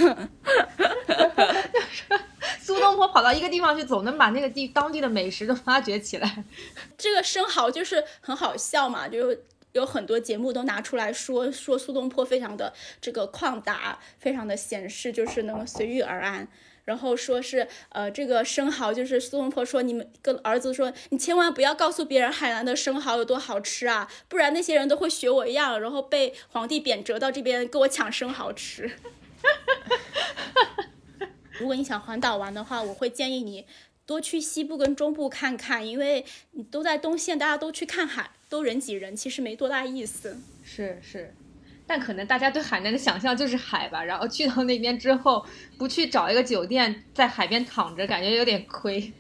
苏东坡跑到一个地方去，总能把那个地当地的美食都发掘起来。这个生蚝就是很好笑嘛，就是有很多节目都拿出来说说苏东坡非常的这个旷达，非常的闲适，就是能够随遇而安。然后说是呃，这个生蚝就是苏东坡说，你们跟儿子说，你千万不要告诉别人海南的生蚝有多好吃啊，不然那些人都会学我一样，然后被皇帝贬谪到这边跟我抢生蚝吃。如果你想环岛玩的话，我会建议你多去西部跟中部看看，因为你都在东线，大家都去看海，都人挤人，其实没多大意思。是是，但可能大家对海南的想象就是海吧，然后去到那边之后，不去找一个酒店在海边躺着，感觉有点亏，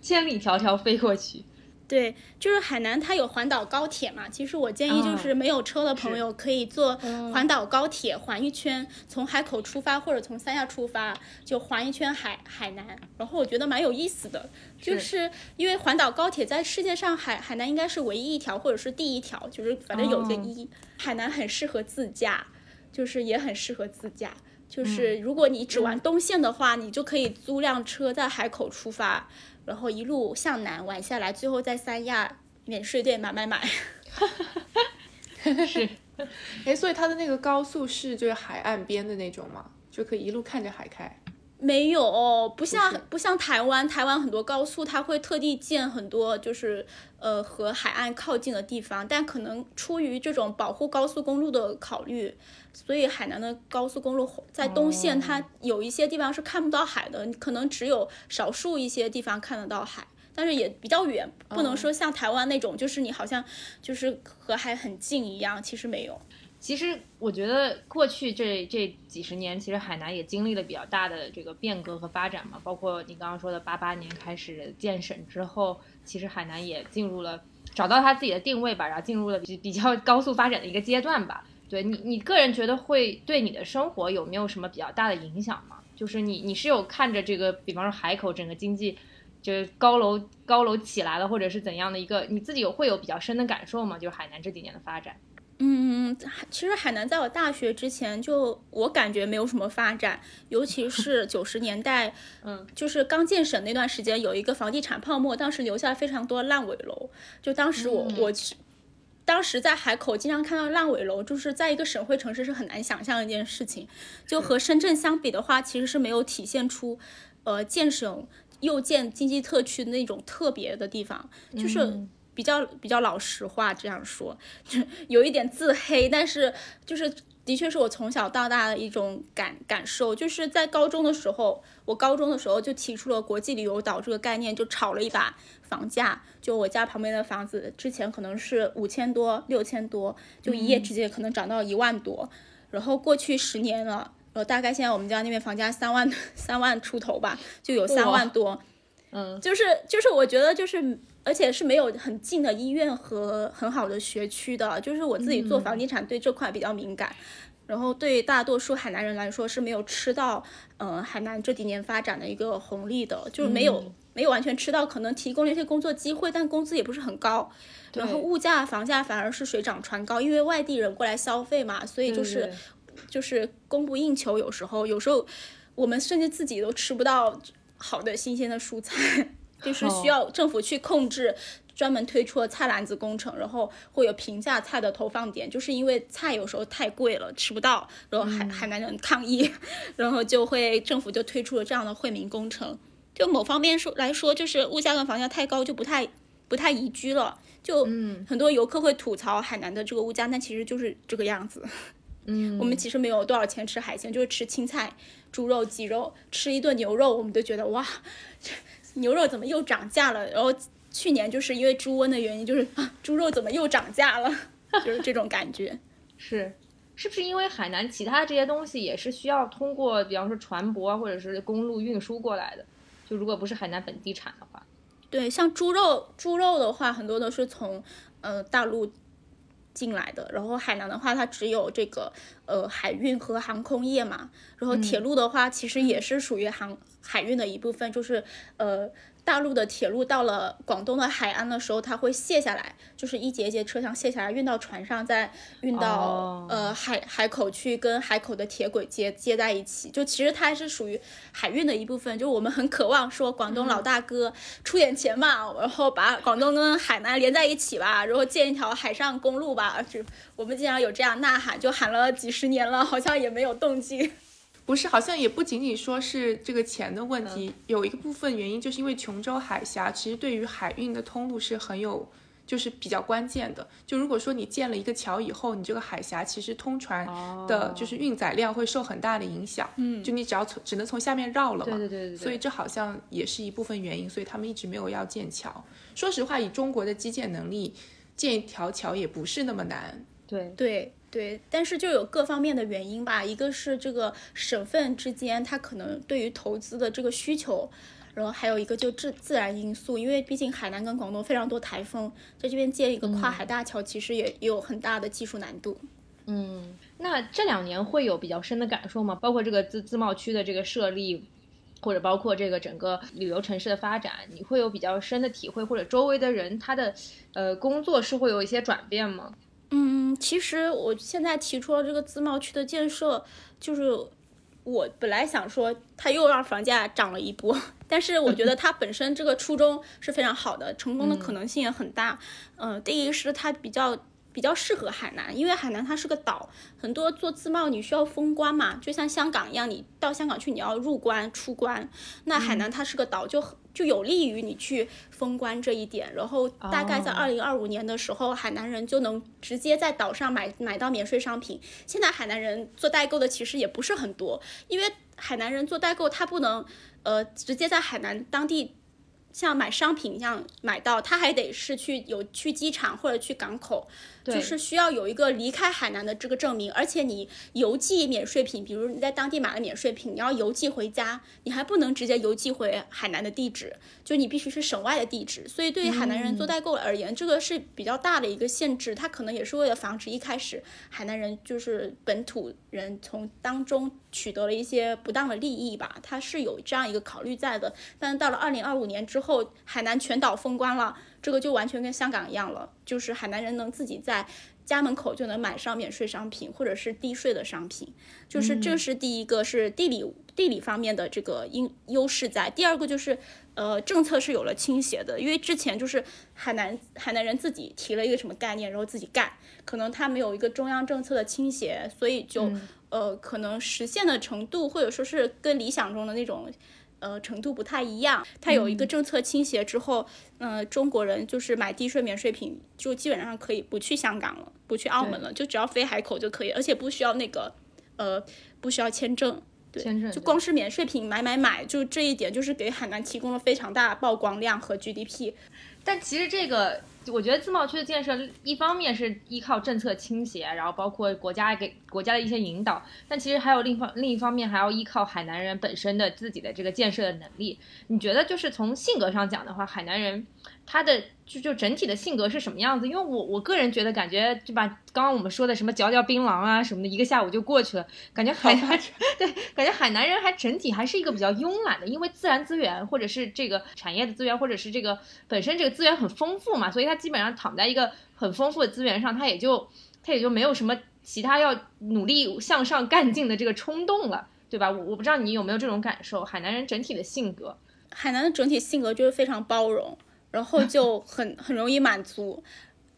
千里迢迢飞过去。对，就是海南它有环岛高铁嘛，其实我建议就是没有车的朋友可以坐环岛高铁环一圈，从海口出发或者从三亚出发，就环一圈海海南，然后我觉得蛮有意思的，就是因为环岛高铁在世界上海海南应该是唯一一条或者是第一条，就是反正有一个一，海南很适合自驾，就是也很适合自驾。就是如果你只玩东线的话，你就可以租辆车在海口出发，然后一路向南玩下来，最后在三亚免税店买买买。是，哎，所以它的那个高速是就是海岸边的那种嘛，就可以一路看着海开。没有，不像是不像台湾，台湾很多高速它会特地建很多就是呃和海岸靠近的地方，但可能出于这种保护高速公路的考虑，所以海南的高速公路在东线它有一些地方是看不到海的，你可能只有少数一些地方看得到海。但是也比较远，不能说像台湾那种，就是你好像就是和海很近一样，其实没有。其实我觉得过去这这几十年，其实海南也经历了比较大的这个变革和发展嘛。包括你刚刚说的八八年开始建省之后，其实海南也进入了找到它自己的定位吧，然后进入了比比较高速发展的一个阶段吧。对你，你个人觉得会对你的生活有没有什么比较大的影响吗？就是你你是有看着这个，比方说海口整个经济。就是高楼高楼起来了，或者是怎样的一个，你自己有会有比较深的感受吗？就是海南这几年的发展。嗯，其实海南在我大学之前就我感觉没有什么发展，尤其是九十年代，嗯，就是刚建省那段时间，有一个房地产泡沫，当时留下了非常多烂尾楼。就当时我我当时在海口经常看到烂尾楼，就是在一个省会城市是很难想象的一件事情。就和深圳相比的话，其实是没有体现出，呃，建省又建经济特区的那种特别的地方，就是比较比较老实话这样说，就 有一点自黑，但是就是的确是我从小到大的一种感感受。就是在高中的时候，我高中的时候就提出了国际旅游岛这个概念，就炒了一把房价。就我家旁边的房子，之前可能是五千多、六千多，就一夜之间可能涨到一万多。然后过去十年了，呃，大概现在我们家那边房价三万三万出头吧，就有三万多。嗯，就是就是我觉得就是，而且是没有很近的医院和很好的学区的。就是我自己做房地产，对这块比较敏感。然后对大多数海南人来说是没有吃到，呃，海南这几年发展的一个红利的，就是没有、没有完全吃到，可能提供了一些工作机会，但工资也不是很高。然后物价、房价反而是水涨船高，因为外地人过来消费嘛，所以就是就是供不应求。有时候有时候我们甚至自己都吃不到好的新鲜的蔬菜，就是需要政府去控制。专门推出了菜篮子工程，然后会有平价菜的投放点，就是因为菜有时候太贵了，吃不到，然后海、海南人抗议，然后就会政府就推出了这样的惠民工程。就某方面说来说，就是物价跟房价太高，就不太不太宜居了。就很多游客会吐槽海南的这个物价，但其实就是这个样子。嗯，我们其实没有多少钱吃海鲜，就是吃青菜、猪肉、鸡肉，吃一顿牛肉，我们都觉得哇，这牛肉怎么又涨价了？然后去年就是因为猪瘟的原因，就是啊，猪肉怎么又涨价了？就是这种感觉。是，是不是因为海南其他这些东西也是需要通过，比方说船舶啊，或者是公路运输过来的？就如果不是海南本地产的话，对，像猪肉，猪肉的话，很多都是从呃大陆进来的。然后海南的话，它只有这个呃海运和航空业嘛。然后铁路的话，其实也是属于航海运的一部分，就是呃。大陆的铁路到了广东的海岸的时候，它会卸下来，就是一节一节车厢卸下来，运到船上，再运到、哦呃海海口去，跟海口的铁轨接接在一起。就其实它是属于海运的一部分。就我们很渴望说广东老大哥出点钱嘛，然后把广东跟海南连在一起吧，然后建一条海上公路吧。就我们经常有这样呐喊，就喊了几十年了，好像也没有动静。不是，好像也不仅仅说是这个钱的问题，有一个部分原因就是因为琼州海峡其实对于海运的通路是很有，就是比较关键的。就如果说你建了一个桥以后，你这个海峡其实通船的就是运载量会受很大的影响。嗯，就你只要从只能从下面绕了嘛。对对对对对所以这好像也是一部分原因，所以他们一直没有要建桥。说实话，以中国的基建能力，建一条桥也不是那么难。对对对，但是就有各方面的原因吧，一个是这个省份之间，它可能对于投资的这个需求，然后还有一个就自自然因素，因为毕竟海南跟广东非常多台风，在这边建一个跨海大桥，其实也也有很大的技术难度。嗯，那这两年会有比较深的感受吗？包括这个自自贸区的这个设立，或者包括这个整个旅游城市的发展，你会有比较深的体会，或者周围的人他的呃工作是会有一些转变吗？嗯，其实我现在提出了这个自贸区的建设，就是我本来想说它又让房价涨了一波，但是我觉得它本身这个初衷是非常好的，成功的可能性也很大。嗯、第一是它比较。比较适合海南，因为海南它是个岛，很多做自贸你需要封关嘛，就像香港一样，你到香港去你要入关出关，那海南它是个岛，就很就有利于你去封关这一点。然后大概在哦二零二五年的时候，海南人就能直接在岛上买买到免税商品。现在海南人做代购的其实也不是很多，因为海南人做代购他不能呃直接在海南当地。像买商品一样买到，他还得是去有去机场或者去港口，就是需要有一个离开海南的这个证明，而且你邮寄免税品，比如你在当地买了免税品，你要邮寄回家，你还不能直接邮寄回海南的地址，就你必须是省外的地址。所以对于海南人做代购而言，这个是比较大的一个限制。它可能也是为了防止一开始海南人就是本土人从当中取得了一些不当的利益吧，它是有这样一个考虑在的。但是到了二零二五年之后，海南全岛封关了。这个就完全跟香港一样了，就是海南人能自己在家门口就能买上免税商品或者是低税的商品，就是这是第一个是地理地理方面的这个优优势在。第二个就是呃政策是有了倾斜的，因为之前就是海南海南人自己提了一个什么概念，然后自己干，可能他没有一个中央政策的倾斜，所以就呃可能实现的程度或者说是跟理想中的那种。呃，程度不太一样。它有一个政策倾斜之后，嗯，中国人就是买低税免税品，就基本上可以不去香港了，不去澳门了，就只要飞海口就可以，而且不需要那个，呃，不需要签证。签证就光是免税品买买买，就这一点就是给海南提供了非常大的曝光量和 GDP。但其实这个。我觉得自贸区的建设，一方面是依靠政策倾斜，然后包括国家给国家的一些引导，但其实还有另一方另一方面还要依靠海南人本身的自己的这个建设的能力。你觉得就是从性格上讲的话，海南人？他的就就整体的性格是什么样子？因为我我个人觉得，感觉就把刚刚我们说的什么嚼嚼槟榔啊什么的，一个下午就过去了。感觉海南 对，感觉海南人还整体还是一个比较慵懒的，因为自然资源或者是这个产业的资源，或者是这个本身这个资源很丰富嘛，所以他基本上躺在一个很丰富的资源上，他也就他也就没有什么其他要努力向上干劲的这个冲动了，对吧？我我不知道你有没有这种感受，海南人整体的性格，海南的整体性格就是非常包容。然后就很 很容易满足，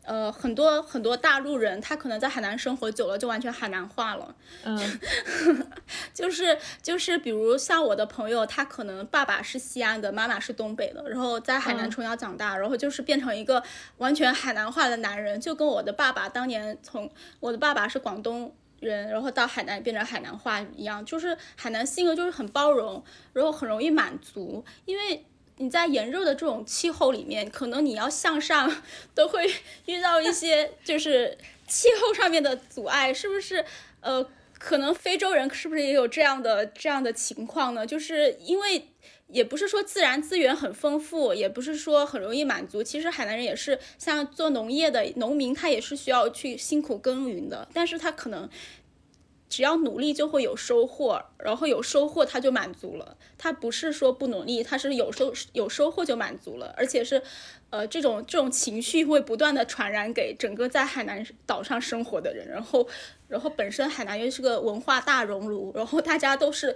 呃，很多很多大陆人，他可能在海南生活久了，就完全海南话了。嗯，就是就是，比如像我的朋友，他可能爸爸是西安的，妈妈是东北的，然后在海南从小长大，然后就是变成一个完全海南话的男人，就跟我的爸爸当年从我的爸爸是广东人，然后到海南变成海南话一样，就是海南性格就是很包容，然后很容易满足，因为。你在炎热的这种气候里面，可能你要向上，都会 遇到一些就是气候上面的阻碍，是不是？呃，可能非洲人是不是也有这样的这样的情况呢？就是因为也不是说自然资源很丰富，也不是说很容易满足。其实海南人也是像做农业的农民，他也是需要去辛苦耕耘的，但是他可能。只要努力就会有收获，然后有收获他就满足了。他不是说不努力，他是有收有收获就满足了，而且是，呃，这种这种情绪会不断的传染给整个在海南岛上生活的人。然后，然后本身海南又是个文化大熔炉，然后大家都是。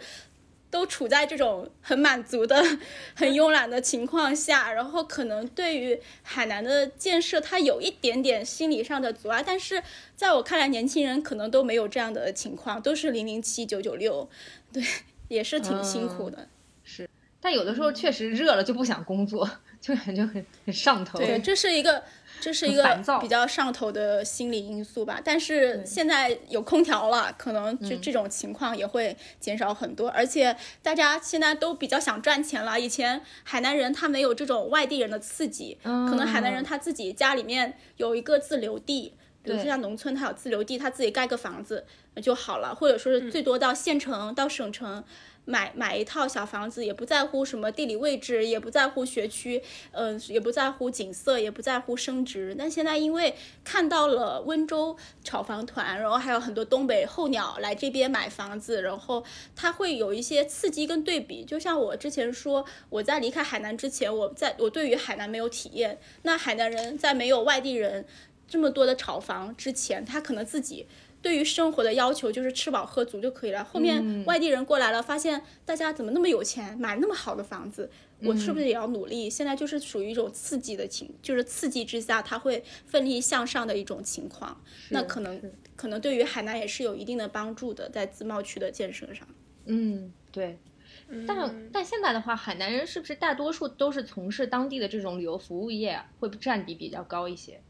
都处在这种很满足的、很慵懒的情况下，然后可能对于海南的建设，它有一点点心理上的阻碍。但是在我看来，年轻人可能都没有这样的情况，都是零零七九九六，对，也是挺辛苦的。是，但有的时候确实热了就不想工作，就感觉很很上头。对，这是一个。这是一个比较上头的心理因素吧，但是现在有空调了，可能就这种情况也会减少很多。而且大家现在都比较想赚钱了，以前海南人他没有这种外地人的刺激，可能海南人他自己家里面有一个自留地，比如说像农村他有自留地，他自己盖个房子就好了，或者说是最多到县城到省城。买买一套小房子，也不在乎什么地理位置，也不在乎学区，嗯，也不在乎景色，也不在乎升值。但现在因为看到了温州炒房团，然后还有很多东北候鸟来这边买房子，然后它会有一些刺激跟对比。就像我之前说，我在离开海南之前，我在我对于海南没有体验。那海南人在没有外地人这么多的炒房之前，他可能自己。对于生活的要求就是吃饱喝足就可以了。后面外地人过来了，发现大家怎么那么有钱，买那么好的房子，我是不是也要努力？现在就是属于一种刺激的情，就是刺激之下他会奋力向上的一种情况。那可能可能对于海南也是有一定的帮助的，在自贸区的建设上。嗯，对。但但现在的话，海南人是不是大多数都是从事当地的这种旅游服务业，会占比比较高一些？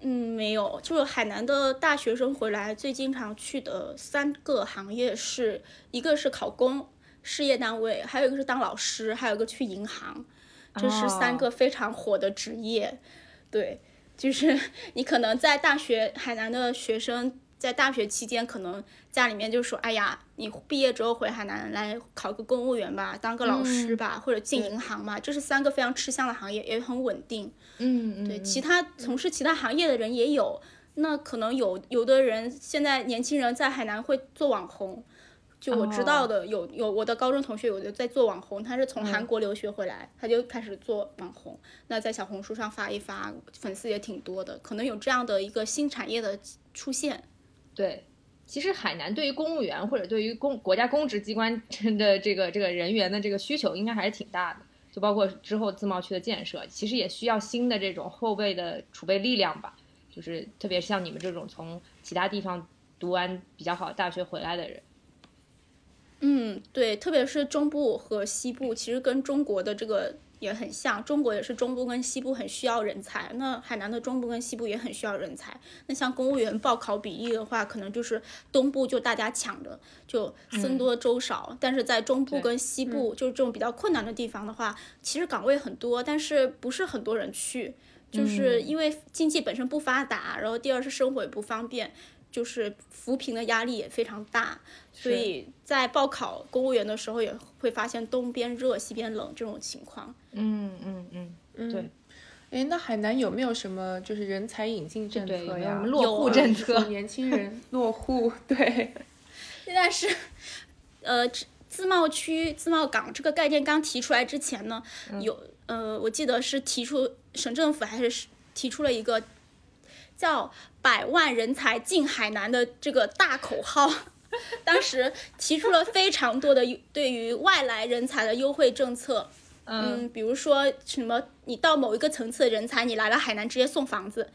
嗯，没有，就是海南的大学生回来最经常去的三个行业是一个是考公事业单位，还有一个是当老师，还有一个去银行，这是三个非常火的职业。对，就是 你可能在大学，海南的学生。在大学期间，可能家里面就说：“哎呀，你毕业之后回海南来考个公务员吧，当个老师吧，或者进银行吧。”这是三个非常吃香的行业，也很稳定。嗯对，其他从事其他行业的人也有。那可能有有的人现在年轻人在海南会做网红，就我知道的有有我的高中同学有的在做网红，他是从韩国留学回来，他就开始做网红，那在小红书上发一发，粉丝也挺多的，可能有这样的一个新产业的出现。对，其实海南对于公务员或者对于公国家公职机关 的这个这个人员的这个需求应该还是挺大的，就包括之后自贸区的建设，其实也需要新的这种后备的储备力量吧，就是特别像你们这种从其他地方读完比较好的大学回来的人。嗯，对，特别是中部和西部，其实跟中国的这个也很像。中国也是中部跟西部很需要人才，那海南的中部跟西部也很需要人才。那像公务员报考比例的话，可能就是东部就大家抢着，就僧多粥少。但是在中部跟西部，就是这种比较困难的地方的话，其实岗位很多，但是不是很多人去，就是因为经济本身不发达，然后第二是生活也不方便。就是扶贫的压力也非常大，所以在报考公务员的时候也会发现东边热西边冷这种情况。嗯嗯嗯，对。哎，那海南有没有什么就是人才引进政策呀？落户政策，年轻人 落户。对。现在是，呃，自贸区、自贸港这个概念刚提出来之前呢，有呃，我记得是提出省政府还是提出了一个。叫百万人才进海南的这个大口号，当时提出了非常多的对于外来人才的优惠政策，嗯，比如说什么，你到某一个层次的人才，你来了海南直接送房子，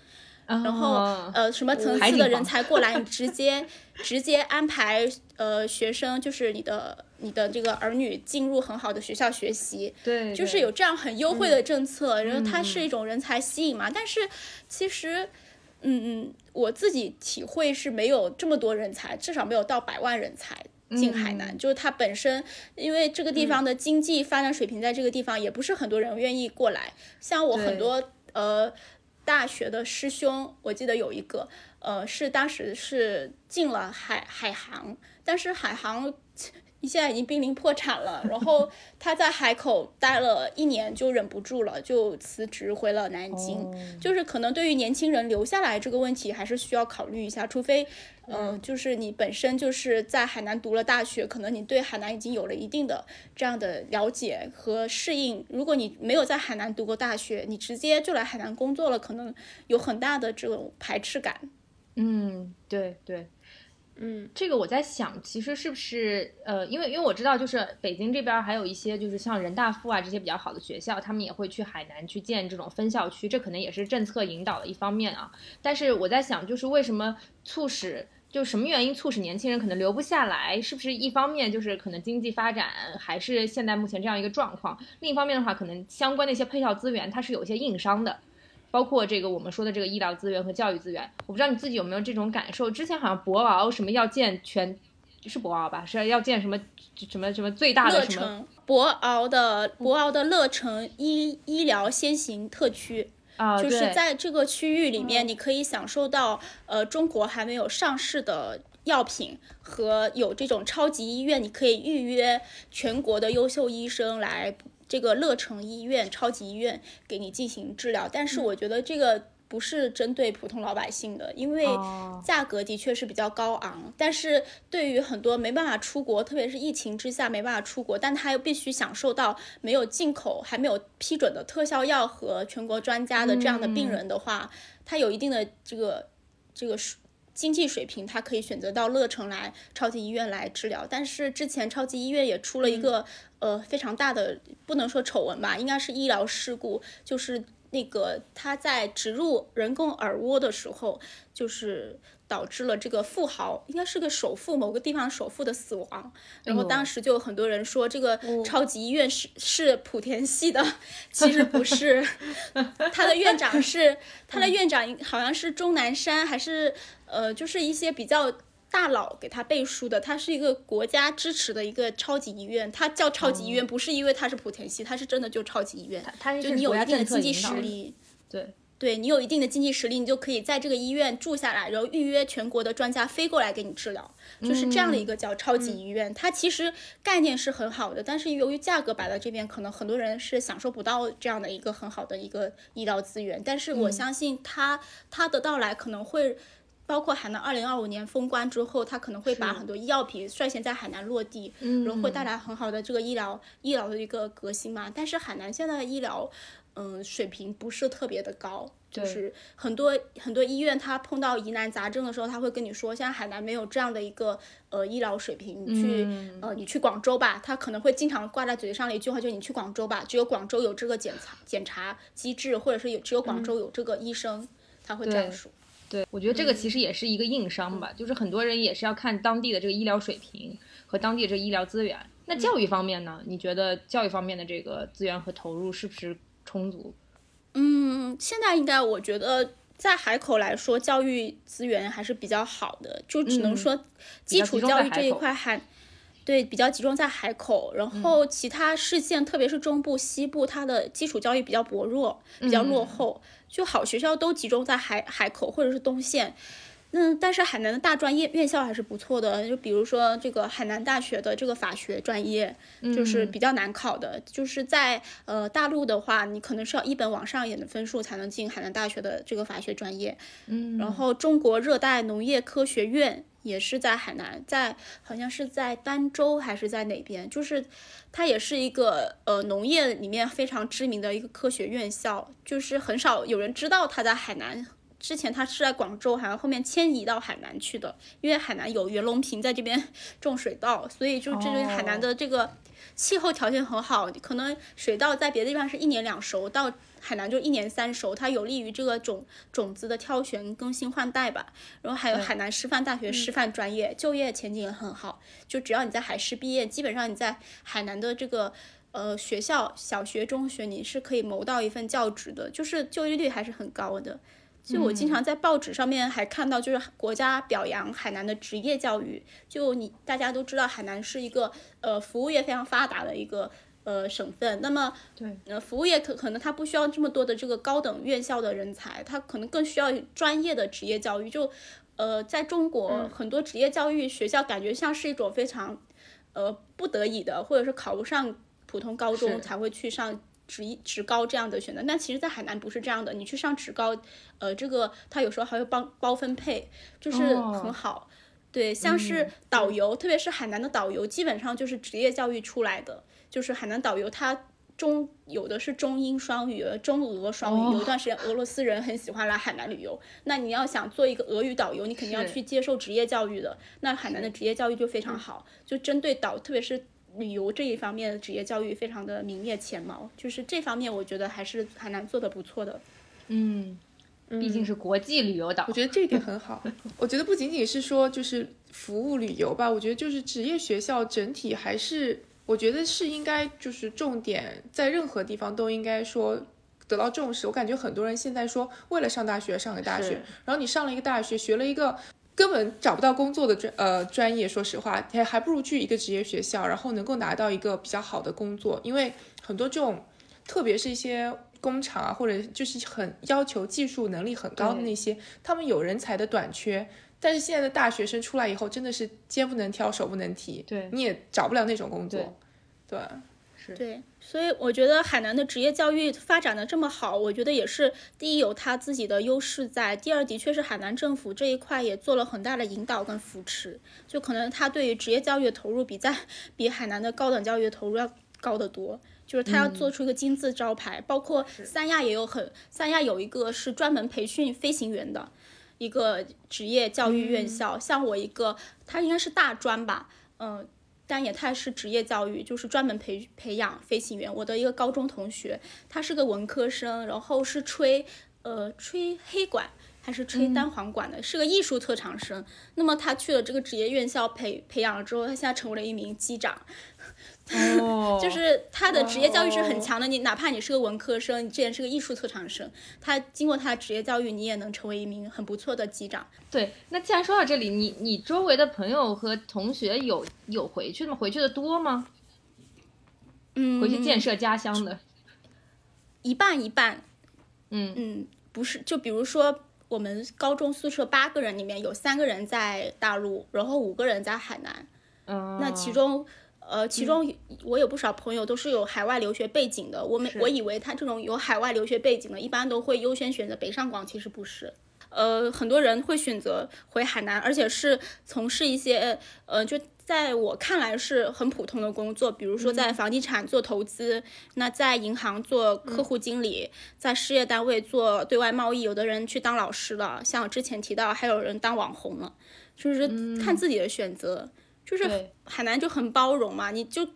然后呃什么层次的人才过来，你直接 直接安排呃学生，就是你的你的这个儿女进入很好的学校学习，对，就是有这样很优惠的政策，然后它是一种人才吸引嘛，但是其实。嗯嗯，我自己体会是没有这么多人才，至少没有到百万人才进海南。就是它本身，因为这个地方的经济发展水平在这个地方，也不是很多人愿意过来。像我很多呃大学的师兄，我记得有一个呃是当时是进了海海航，但是海航。现在已经濒临破产了，然后他在海口待了一年就忍不住了，就辞职回了南京。就是可能对于年轻人留下来这个问题，还是需要考虑一下。除非，嗯，就是你本身就是在海南读了大学，可能你对海南已经有了一定的这样的了解和适应。如果你没有在海南读过大学，你直接就来海南工作了，可能有很大的这种排斥感。嗯，对对。嗯，这个我在想，其实是不是呃，因为因为我知道，就是北京这边还有一些就是像人大附啊这些比较好的学校，他们也会去海南去建这种分校区，这可能也是政策引导的一方面啊。但是我在想，就是为什么促使就什么原因促使年轻人可能留不下来？是不是一方面就是可能经济发展还是现在目前这样一个状况？另一方面的话，可能相关的一些配套资源它是有一些硬伤的。包括这个我们说的这个医疗资源和教育资源，我不知道你自己有没有这种感受。之前好像博鳌什么要建全，是博鳌吧？是要建什么什么什么最大的什么？博鳌的博鳌的乐城医医疗先行特区啊，就是在这个区域里面，你可以享受到呃中国还没有上市的药品和有这种超级医院，你可以预约全国的优秀医生来。这个乐城医院、超级医院给你进行治疗，但是我觉得这个不是针对普通老百姓的，因为价格的确是比较高昂。但是对于很多没办法出国，特别是疫情之下没办法出国，但他又必须享受到没有进口、还没有批准的特效药和全国专家的这样的病人的话，他有一定的这个这个经济水平，他可以选择到乐城来超级医院来治疗。但是之前超级医院也出了一个。呃，非常大的不能说丑闻吧，应该是医疗事故，就是那个他在植入人工耳蜗的时候，就是导致了这个富豪，应该是个首富，某个地方首富的死亡。然后当时就有很多人说，这个超级医院是是莆田系的，其实不是，他的院长是 他的院长，好像是钟南山，还是呃，就是一些比较。大佬给他背书的，他是一个国家支持的一个超级医院，它叫超级医院，不是因为它是莆田系，它是真的就超级医院。它就你有一定的经济实力，对对，你有一定的经济实力，你就可以在这个医院住下来，然后预约全国的专家飞过来给你治疗，就是这样的一个叫超级医院。它其实概念是很好的，但是由于价格摆在这边，可能很多人是享受不到这样的一个很好的一个医疗资源。但是我相信它它的到来可能会。包括海南二零二五年封关之后，它可能会把很多医药品率先在海南落地，然后会带来很好的这个医疗医疗的一个革新嘛。但是海南现在的医疗，嗯，水平不是特别的高，就是很多很多医院它碰到疑难杂症的时候，他会跟你说，现在海南没有这样的一个呃医疗水平，你去呃你去广州吧，他可能会经常挂在嘴上的一句话就是你去广州吧，只有广州有这个检查检查机制，或者是有只有广州有这个医生，他会这样说。对，我觉得这个其实也是一个硬伤吧，就是很多人也是要看当地的这个医疗水平和当地的这个医疗资源。那教育方面呢？你觉得教育方面的这个资源和投入是不是充足？嗯，现在应该我觉得在海口来说，教育资源还是比较好的，就只能说基础教育这一块还。对，比较集中在海口，然后其他市县，特别是中部、西部，它的基础教育比较薄弱，比较落后。就好学校都集中在海海口或者是东线。那但是海南的大专业院校还是不错的，就比如说这个海南大学的这个法学专业，就是比较难考的。就是在呃大陆的话，你可能是要一本往上一点的分数才能进海南大学的这个法学专业。嗯，然后中国热带农业科学院。也是在海南，在好像是在儋州还是在哪边？就是它也是一个呃农业里面非常知名的一个科学院校，就是很少有人知道它在海南。之前它是在广州，好像后面迁移到海南去的，因为海南有袁隆平在这边 种水稻，所以就这个海南的这个气候条件很好，可能水稻在别的地方是一年两熟，到。海南就一年三熟，它有利于这个种种子的挑选、更新换代吧。然后还有海南师范大学师范专业，就业前景也很好。就只要你在海师毕业，基本上你在海南的这个呃学校，小学、中学，你是可以谋到一份教职的，就是就业率还是很高的。就我经常在报纸上面还看到，就是国家表扬海南的职业教育。就你大家都知道，海南是一个呃服务业非常发达的一个。呃，省份，那么对，呃，服务业可可能它不需要这么多的这个高等院校的人才，它可能更需要专业的职业教育。就，呃，在中国很多职业教育学校感觉像是一种非常，呃，不得已的，或者是考不上普通高中才会去上职职高这样的选择。但其实，在海南不是这样的，你去上职高，呃，这个它有时候还会帮包分配，就是很好。对，像是导游，特别是海南的导游，基本上就是职业教育出来的。就是海南导游，他中有的是中英双语，中俄双语。有一段时间，俄罗斯人很喜欢来海南旅游。那你要想做一个俄语导游，你肯定要去接受职业教育的。那海南的职业教育就非常好，就针对导，特别是旅游这一方面的职业教育，非常的名列前茅。就是这方面，我觉得还是海南做的不错的。嗯，毕竟是国际旅游岛，我觉得这一点很好。我觉得不仅仅是说就是服务旅游吧，我觉得就是职业学校整体还是。我觉得是应该，就是重点在任何地方都应该说得到重视。我感觉很多人现在说为了上大学上个大学，然后你上了一个大学，学了一个根本找不到工作的专呃专业，说实话，还还不如去一个职业学校，然后能够拿到一个比较好的工作。因为很多这种，特别是一些工厂啊，或者就是很要求技术能力很高的那些，他们有人才的短缺。但是现在的大学生出来以后，真的是肩不能挑，手不能提，对，你也找不了那种工作，对，是，对，所以我觉得海南的职业教育发展的这么好，我觉得也是第一有他自己的优势在，第二的确是海南政府这一块也做了很大的引导跟扶持，就可能他对于职业教育的投入比在比海南的高等教育的投入要高得多，就是他要做出一个金字招牌，包括三亚也有很，三亚有一个是专门培训飞行员的。一个职业教育院校，像我一个，他应该是大专吧，嗯，但也他是职业教育，就是专门培培养飞行员。我的一个高中同学，他是个文科生，然后是吹呃吹黑管还是吹单簧管的，是个艺术特长生。那么他去了这个职业院校培培养了之后，他现在成为了一名机长。哦，就是他的职业教育是很强的。你哪怕你是个文科生，你之前是个艺术特长生，他经过他的职业教育，你也能成为一名很不错的机长。对，那既然说到这里，你你周围的朋友和同学有有回去的吗？回去的多吗？嗯，回去建设家乡的，一半一半。嗯嗯，不是，就比如说我们高中宿舍八个人里面有三个人在大陆，然后五个人在海南。嗯，那其中。呃，其中我有不少朋友都是有海外留学背景的。我们我以为他这种有海外留学背景的，一般都会优先选择北上广，其实不是。呃，很多人会选择回海南，而且是从事一些呃，就在我看来是很普通的工作，比如说在房地产做投资，那在银行做客户经理，在事业单位做对外贸易，有的人去当老师了，像我之前提到，还有人当网红了，就是看自己的选择。就是海南就很包容嘛，你就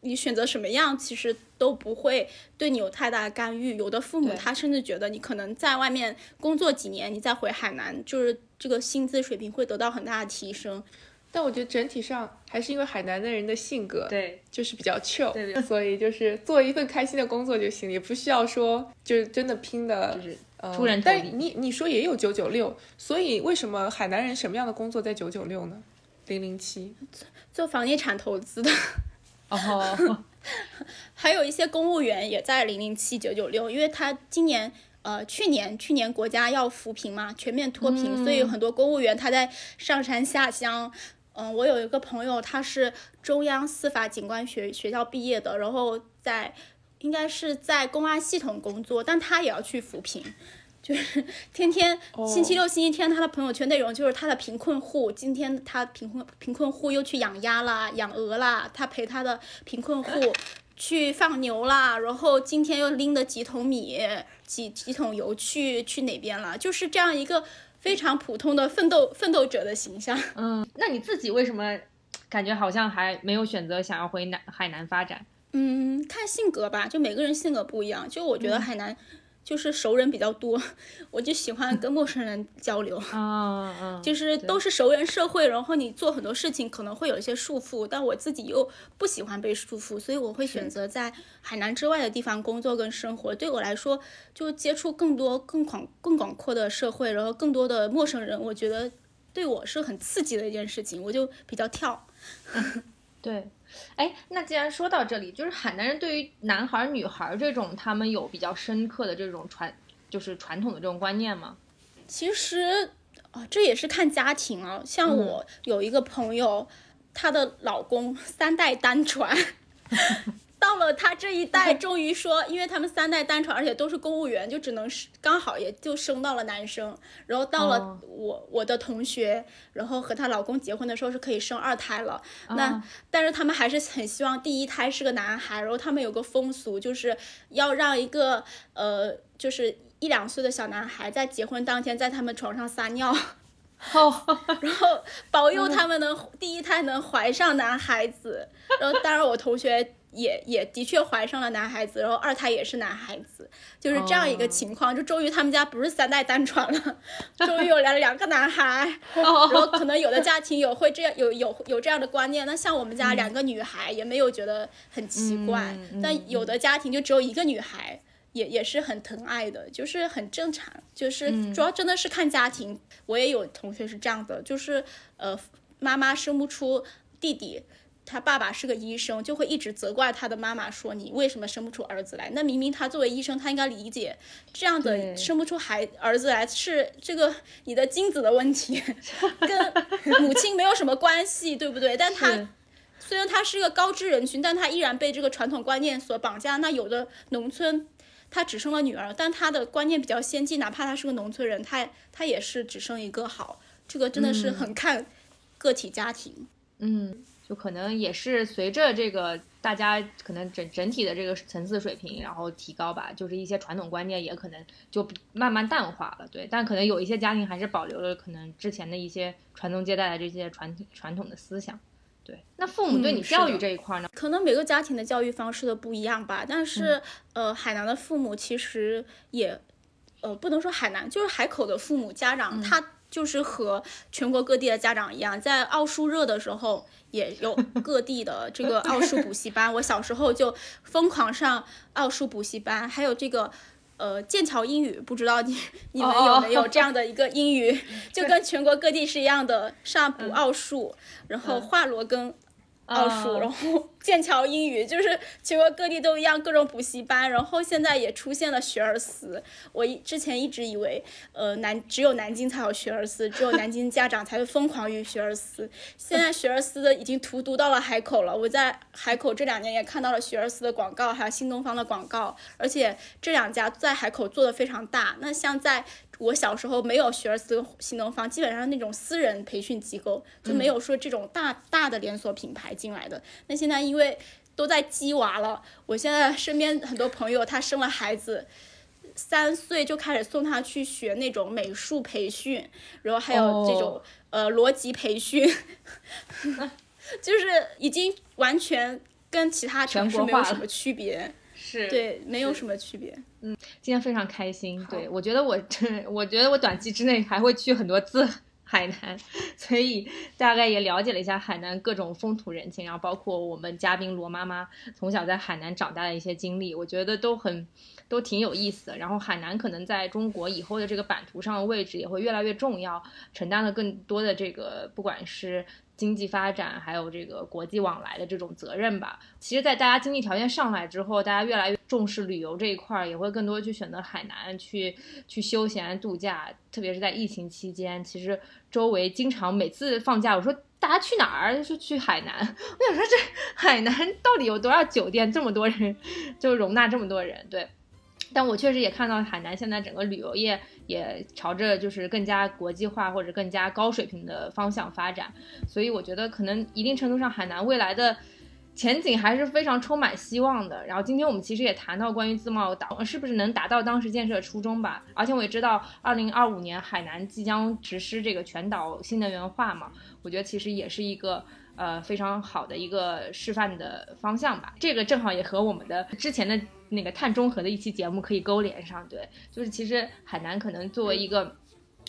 你选择什么样，其实都不会对你有太大的干预。有的父母他甚至觉得你可能在外面工作几年，你再回海南，就是这个薪资水平会得到很大的提升。但我觉得整体上还是因为海南的人的性格，对，就是比较 chill，对对所以就是做一份开心的工作就行，也不需要说就是真的拼的，就是呃出人头地但你你说也有九九六，所以为什么海南人什么样的工作在九九六呢？零零七，做房地产投资的，哦，还有一些公务员也在零零七九九六，因为他今年。呃，去年去年国家要扶贫嘛，全面脱贫，所以有很多公务员他在上山下乡。嗯、我有一个朋友，他是中央司法警官学学校毕业的，然后在应该是在公安系统工作，但他也要去扶贫，就是天天星期六、星期天，他的朋友圈内容就是他的贫困户，今天他贫困贫困户又去养鸭啦、养鹅啦，他陪他的贫困户 去放牛啦，然后今天又拎了几桶米、几几桶油去去哪边了，就是这样一个非常普通的奋斗奋斗者的形象。嗯，那你自己为什么感觉好像还没有选择想要回南海南发展？嗯，看性格吧，就每个人性格不一样。就我觉得海南就是熟人比较多，我就喜欢跟陌生人交流。嗯嗯，就是都是熟人社会，然后你做很多事情可能会有一些束缚，但我自己又不喜欢被束缚，所以我会选择在海南之外的地方工作跟生活。对我来说，就接触更多、更广、更广阔的社会，然后更多的陌生人，我觉得对我是很刺激的一件事情，我就比较跳。对。哎，那既然说到这里，就是海南人对于男孩儿、女孩儿这种，他们有比较深刻的这种传，就是传统的这种观念吗？其实啊、这也是看家庭啊。像我有一个朋友，她的老公三代单传，到了他这一代，终于说，因为他们三代单传，而且都是公务员，就只能是刚好也就生到了男生。然后到了哦我、我的同学，然后和她老公结婚的时候是可以生二胎了。那啊但是他们还是很希望第一胎是个男孩，然后他们有个风俗，就是要让一个呃，就是一两岁的小男孩在结婚当天在他们床上撒尿，哦，然后保佑他们能第一胎能怀上男孩子。然后当然我同学也也的确怀上了男孩子，然后二胎也是男孩子，就是这样一个情况。就终于他们家不是三代单传了，终于有了两个男孩。然后可能有的家庭有会这样有有有这样的观念，那像我们家两个女孩也没有觉得很奇怪，嗯但有的家庭就只有一个女孩。也也是很疼爱的，就是很正常，就是主要真的是看家庭。我也有同学是这样的，就是呃，妈妈生不出弟弟，他爸爸是个医生，就会一直责怪他的妈妈说你为什么生不出儿子来？那明明他作为医生，他应该理解这样的生不出孩儿子来是这个你的精子的问题，跟 母亲没有什么关系，对不对？但他虽然他是个高知人群，但他依然被这个传统观念所绑架。那有的农村，他只生了女儿，但他的观念比较先进，哪怕他是个农村人，他他也是只生一个好。这个真的是很看个体家庭。嗯，就可能也是随着这个大家可能整整体的这个层次水平然后提高吧，就是一些传统观念也可能就慢慢淡化了，对，但可能有一些家庭还是保留了可能之前的一些传宗接代的这些传传统的思想，对。那父母对你教育这一块呢？可能每个家庭的教育方式都不一样吧，但是、呃，海南的父母其实也，呃，不能说海南，就是海口的父母家长，他就是和全国各地的家长一样，在奥数热的时候也有 各地的这个奥数补习班。我小时候就疯狂上奥数补习班，还有这个。呃，剑桥英语不知道你 你们有没有这样的一个英语，就跟全国各地是一样的，上补奥数，然后华罗庚奥数然后 剑桥英语就是全国各地都一样各种补习班然后现在也出现了学而思。我一之前一直以为呃南只有南京才有学而思只有南京家长才会疯狂于学而思。现在学而思的已经荼毒到了海口了我在海口这两年也看到了学而思的广告还有新东方的广告而且这两家在海口做的非常大。那像在我小时候没有学而思新东方，基本上那种私人培训机构就没有说这种大大的连锁品牌进来的。那现在因为都在鸡娃了，我现在身边很多朋友，他生了孩子，三岁就开始送他去学那种美术培训，然后还有这种呃逻辑培训，就是已经完全跟其他城市没有什么区别，是，对，没有什么区别。嗯，今天非常开心。对我觉得，我这 我觉得我短期之内还会去很多次 海南，所以大概也了解了一下海南各种风土人情，然后包括我们嘉宾罗妈妈从小在海南长大的一些经历，我觉得都很都挺有意思的。然后海南可能在中国以后的这个版图上的位置也会越来越重要，承担了更多的这个不管是。经济发展还有这个国际往来的这种责任吧。其实，在大家经济条件上来之后，大家越来越重视旅游这一块儿，也会更多去选择海南去去休闲度假。特别是在疫情期间，其实周围经常每次放假，我说大家去哪儿，就说去海南。我想说，这海南到底有多少酒店，这么多人 就容纳这么多人？对，但我确实也看到海南现在整个旅游业。也朝着就是更加国际化或者更加高水平的方向发展，所以我觉得可能一定程度上，海南未来的前景还是非常充满希望的。然后今天我们其实也谈到关于自贸岛是不是能达到当时建设的初衷吧。而且我也知道，二零二五年海南即将实施这个全岛新能源化嘛，我觉得其实也是一个。呃非常好的一个示范的方向吧。这个正好也和我们的之前的那个碳中和的一期节目可以勾连上对就是其实海南可能作为一个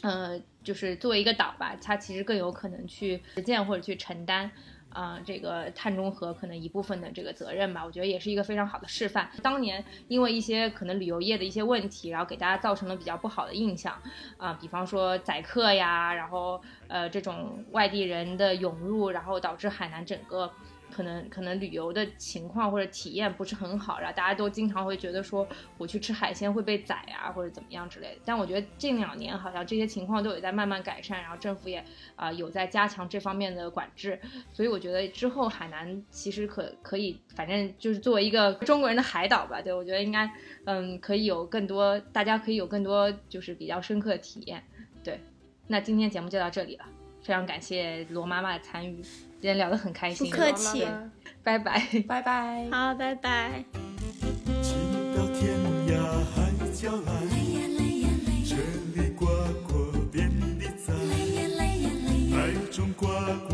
嗯。就是作为一个岛吧它其实更有可能去实践或者去承担啊这个碳中和可能一部分的这个责任吧我觉得也是一个非常好的示范。当年因为一些可能旅游业的一些问题然后给大家造成了比较不好的印象啊比方说宰客呀然后呃这种外地人的涌入然后导致海南整个可能可能旅游的情况或者体验不是很好然后大家都经常会觉得说我去吃海鲜会被宰啊或者怎么样之类的。但我觉得近两年好像这些情况都有在慢慢改善然后政府也啊有在加强这方面的管制。所以我觉得之后海南其实可可以反正就是作为一个中国人的海岛吧对我觉得应该嗯可以有更多大家可以有更多就是比较深刻的体验。对那今天节目就到这里了非常感谢罗妈妈的参与。今天聊得很开心，不客气，拜拜，拜拜，好，拜拜。到天涯海角来。中国。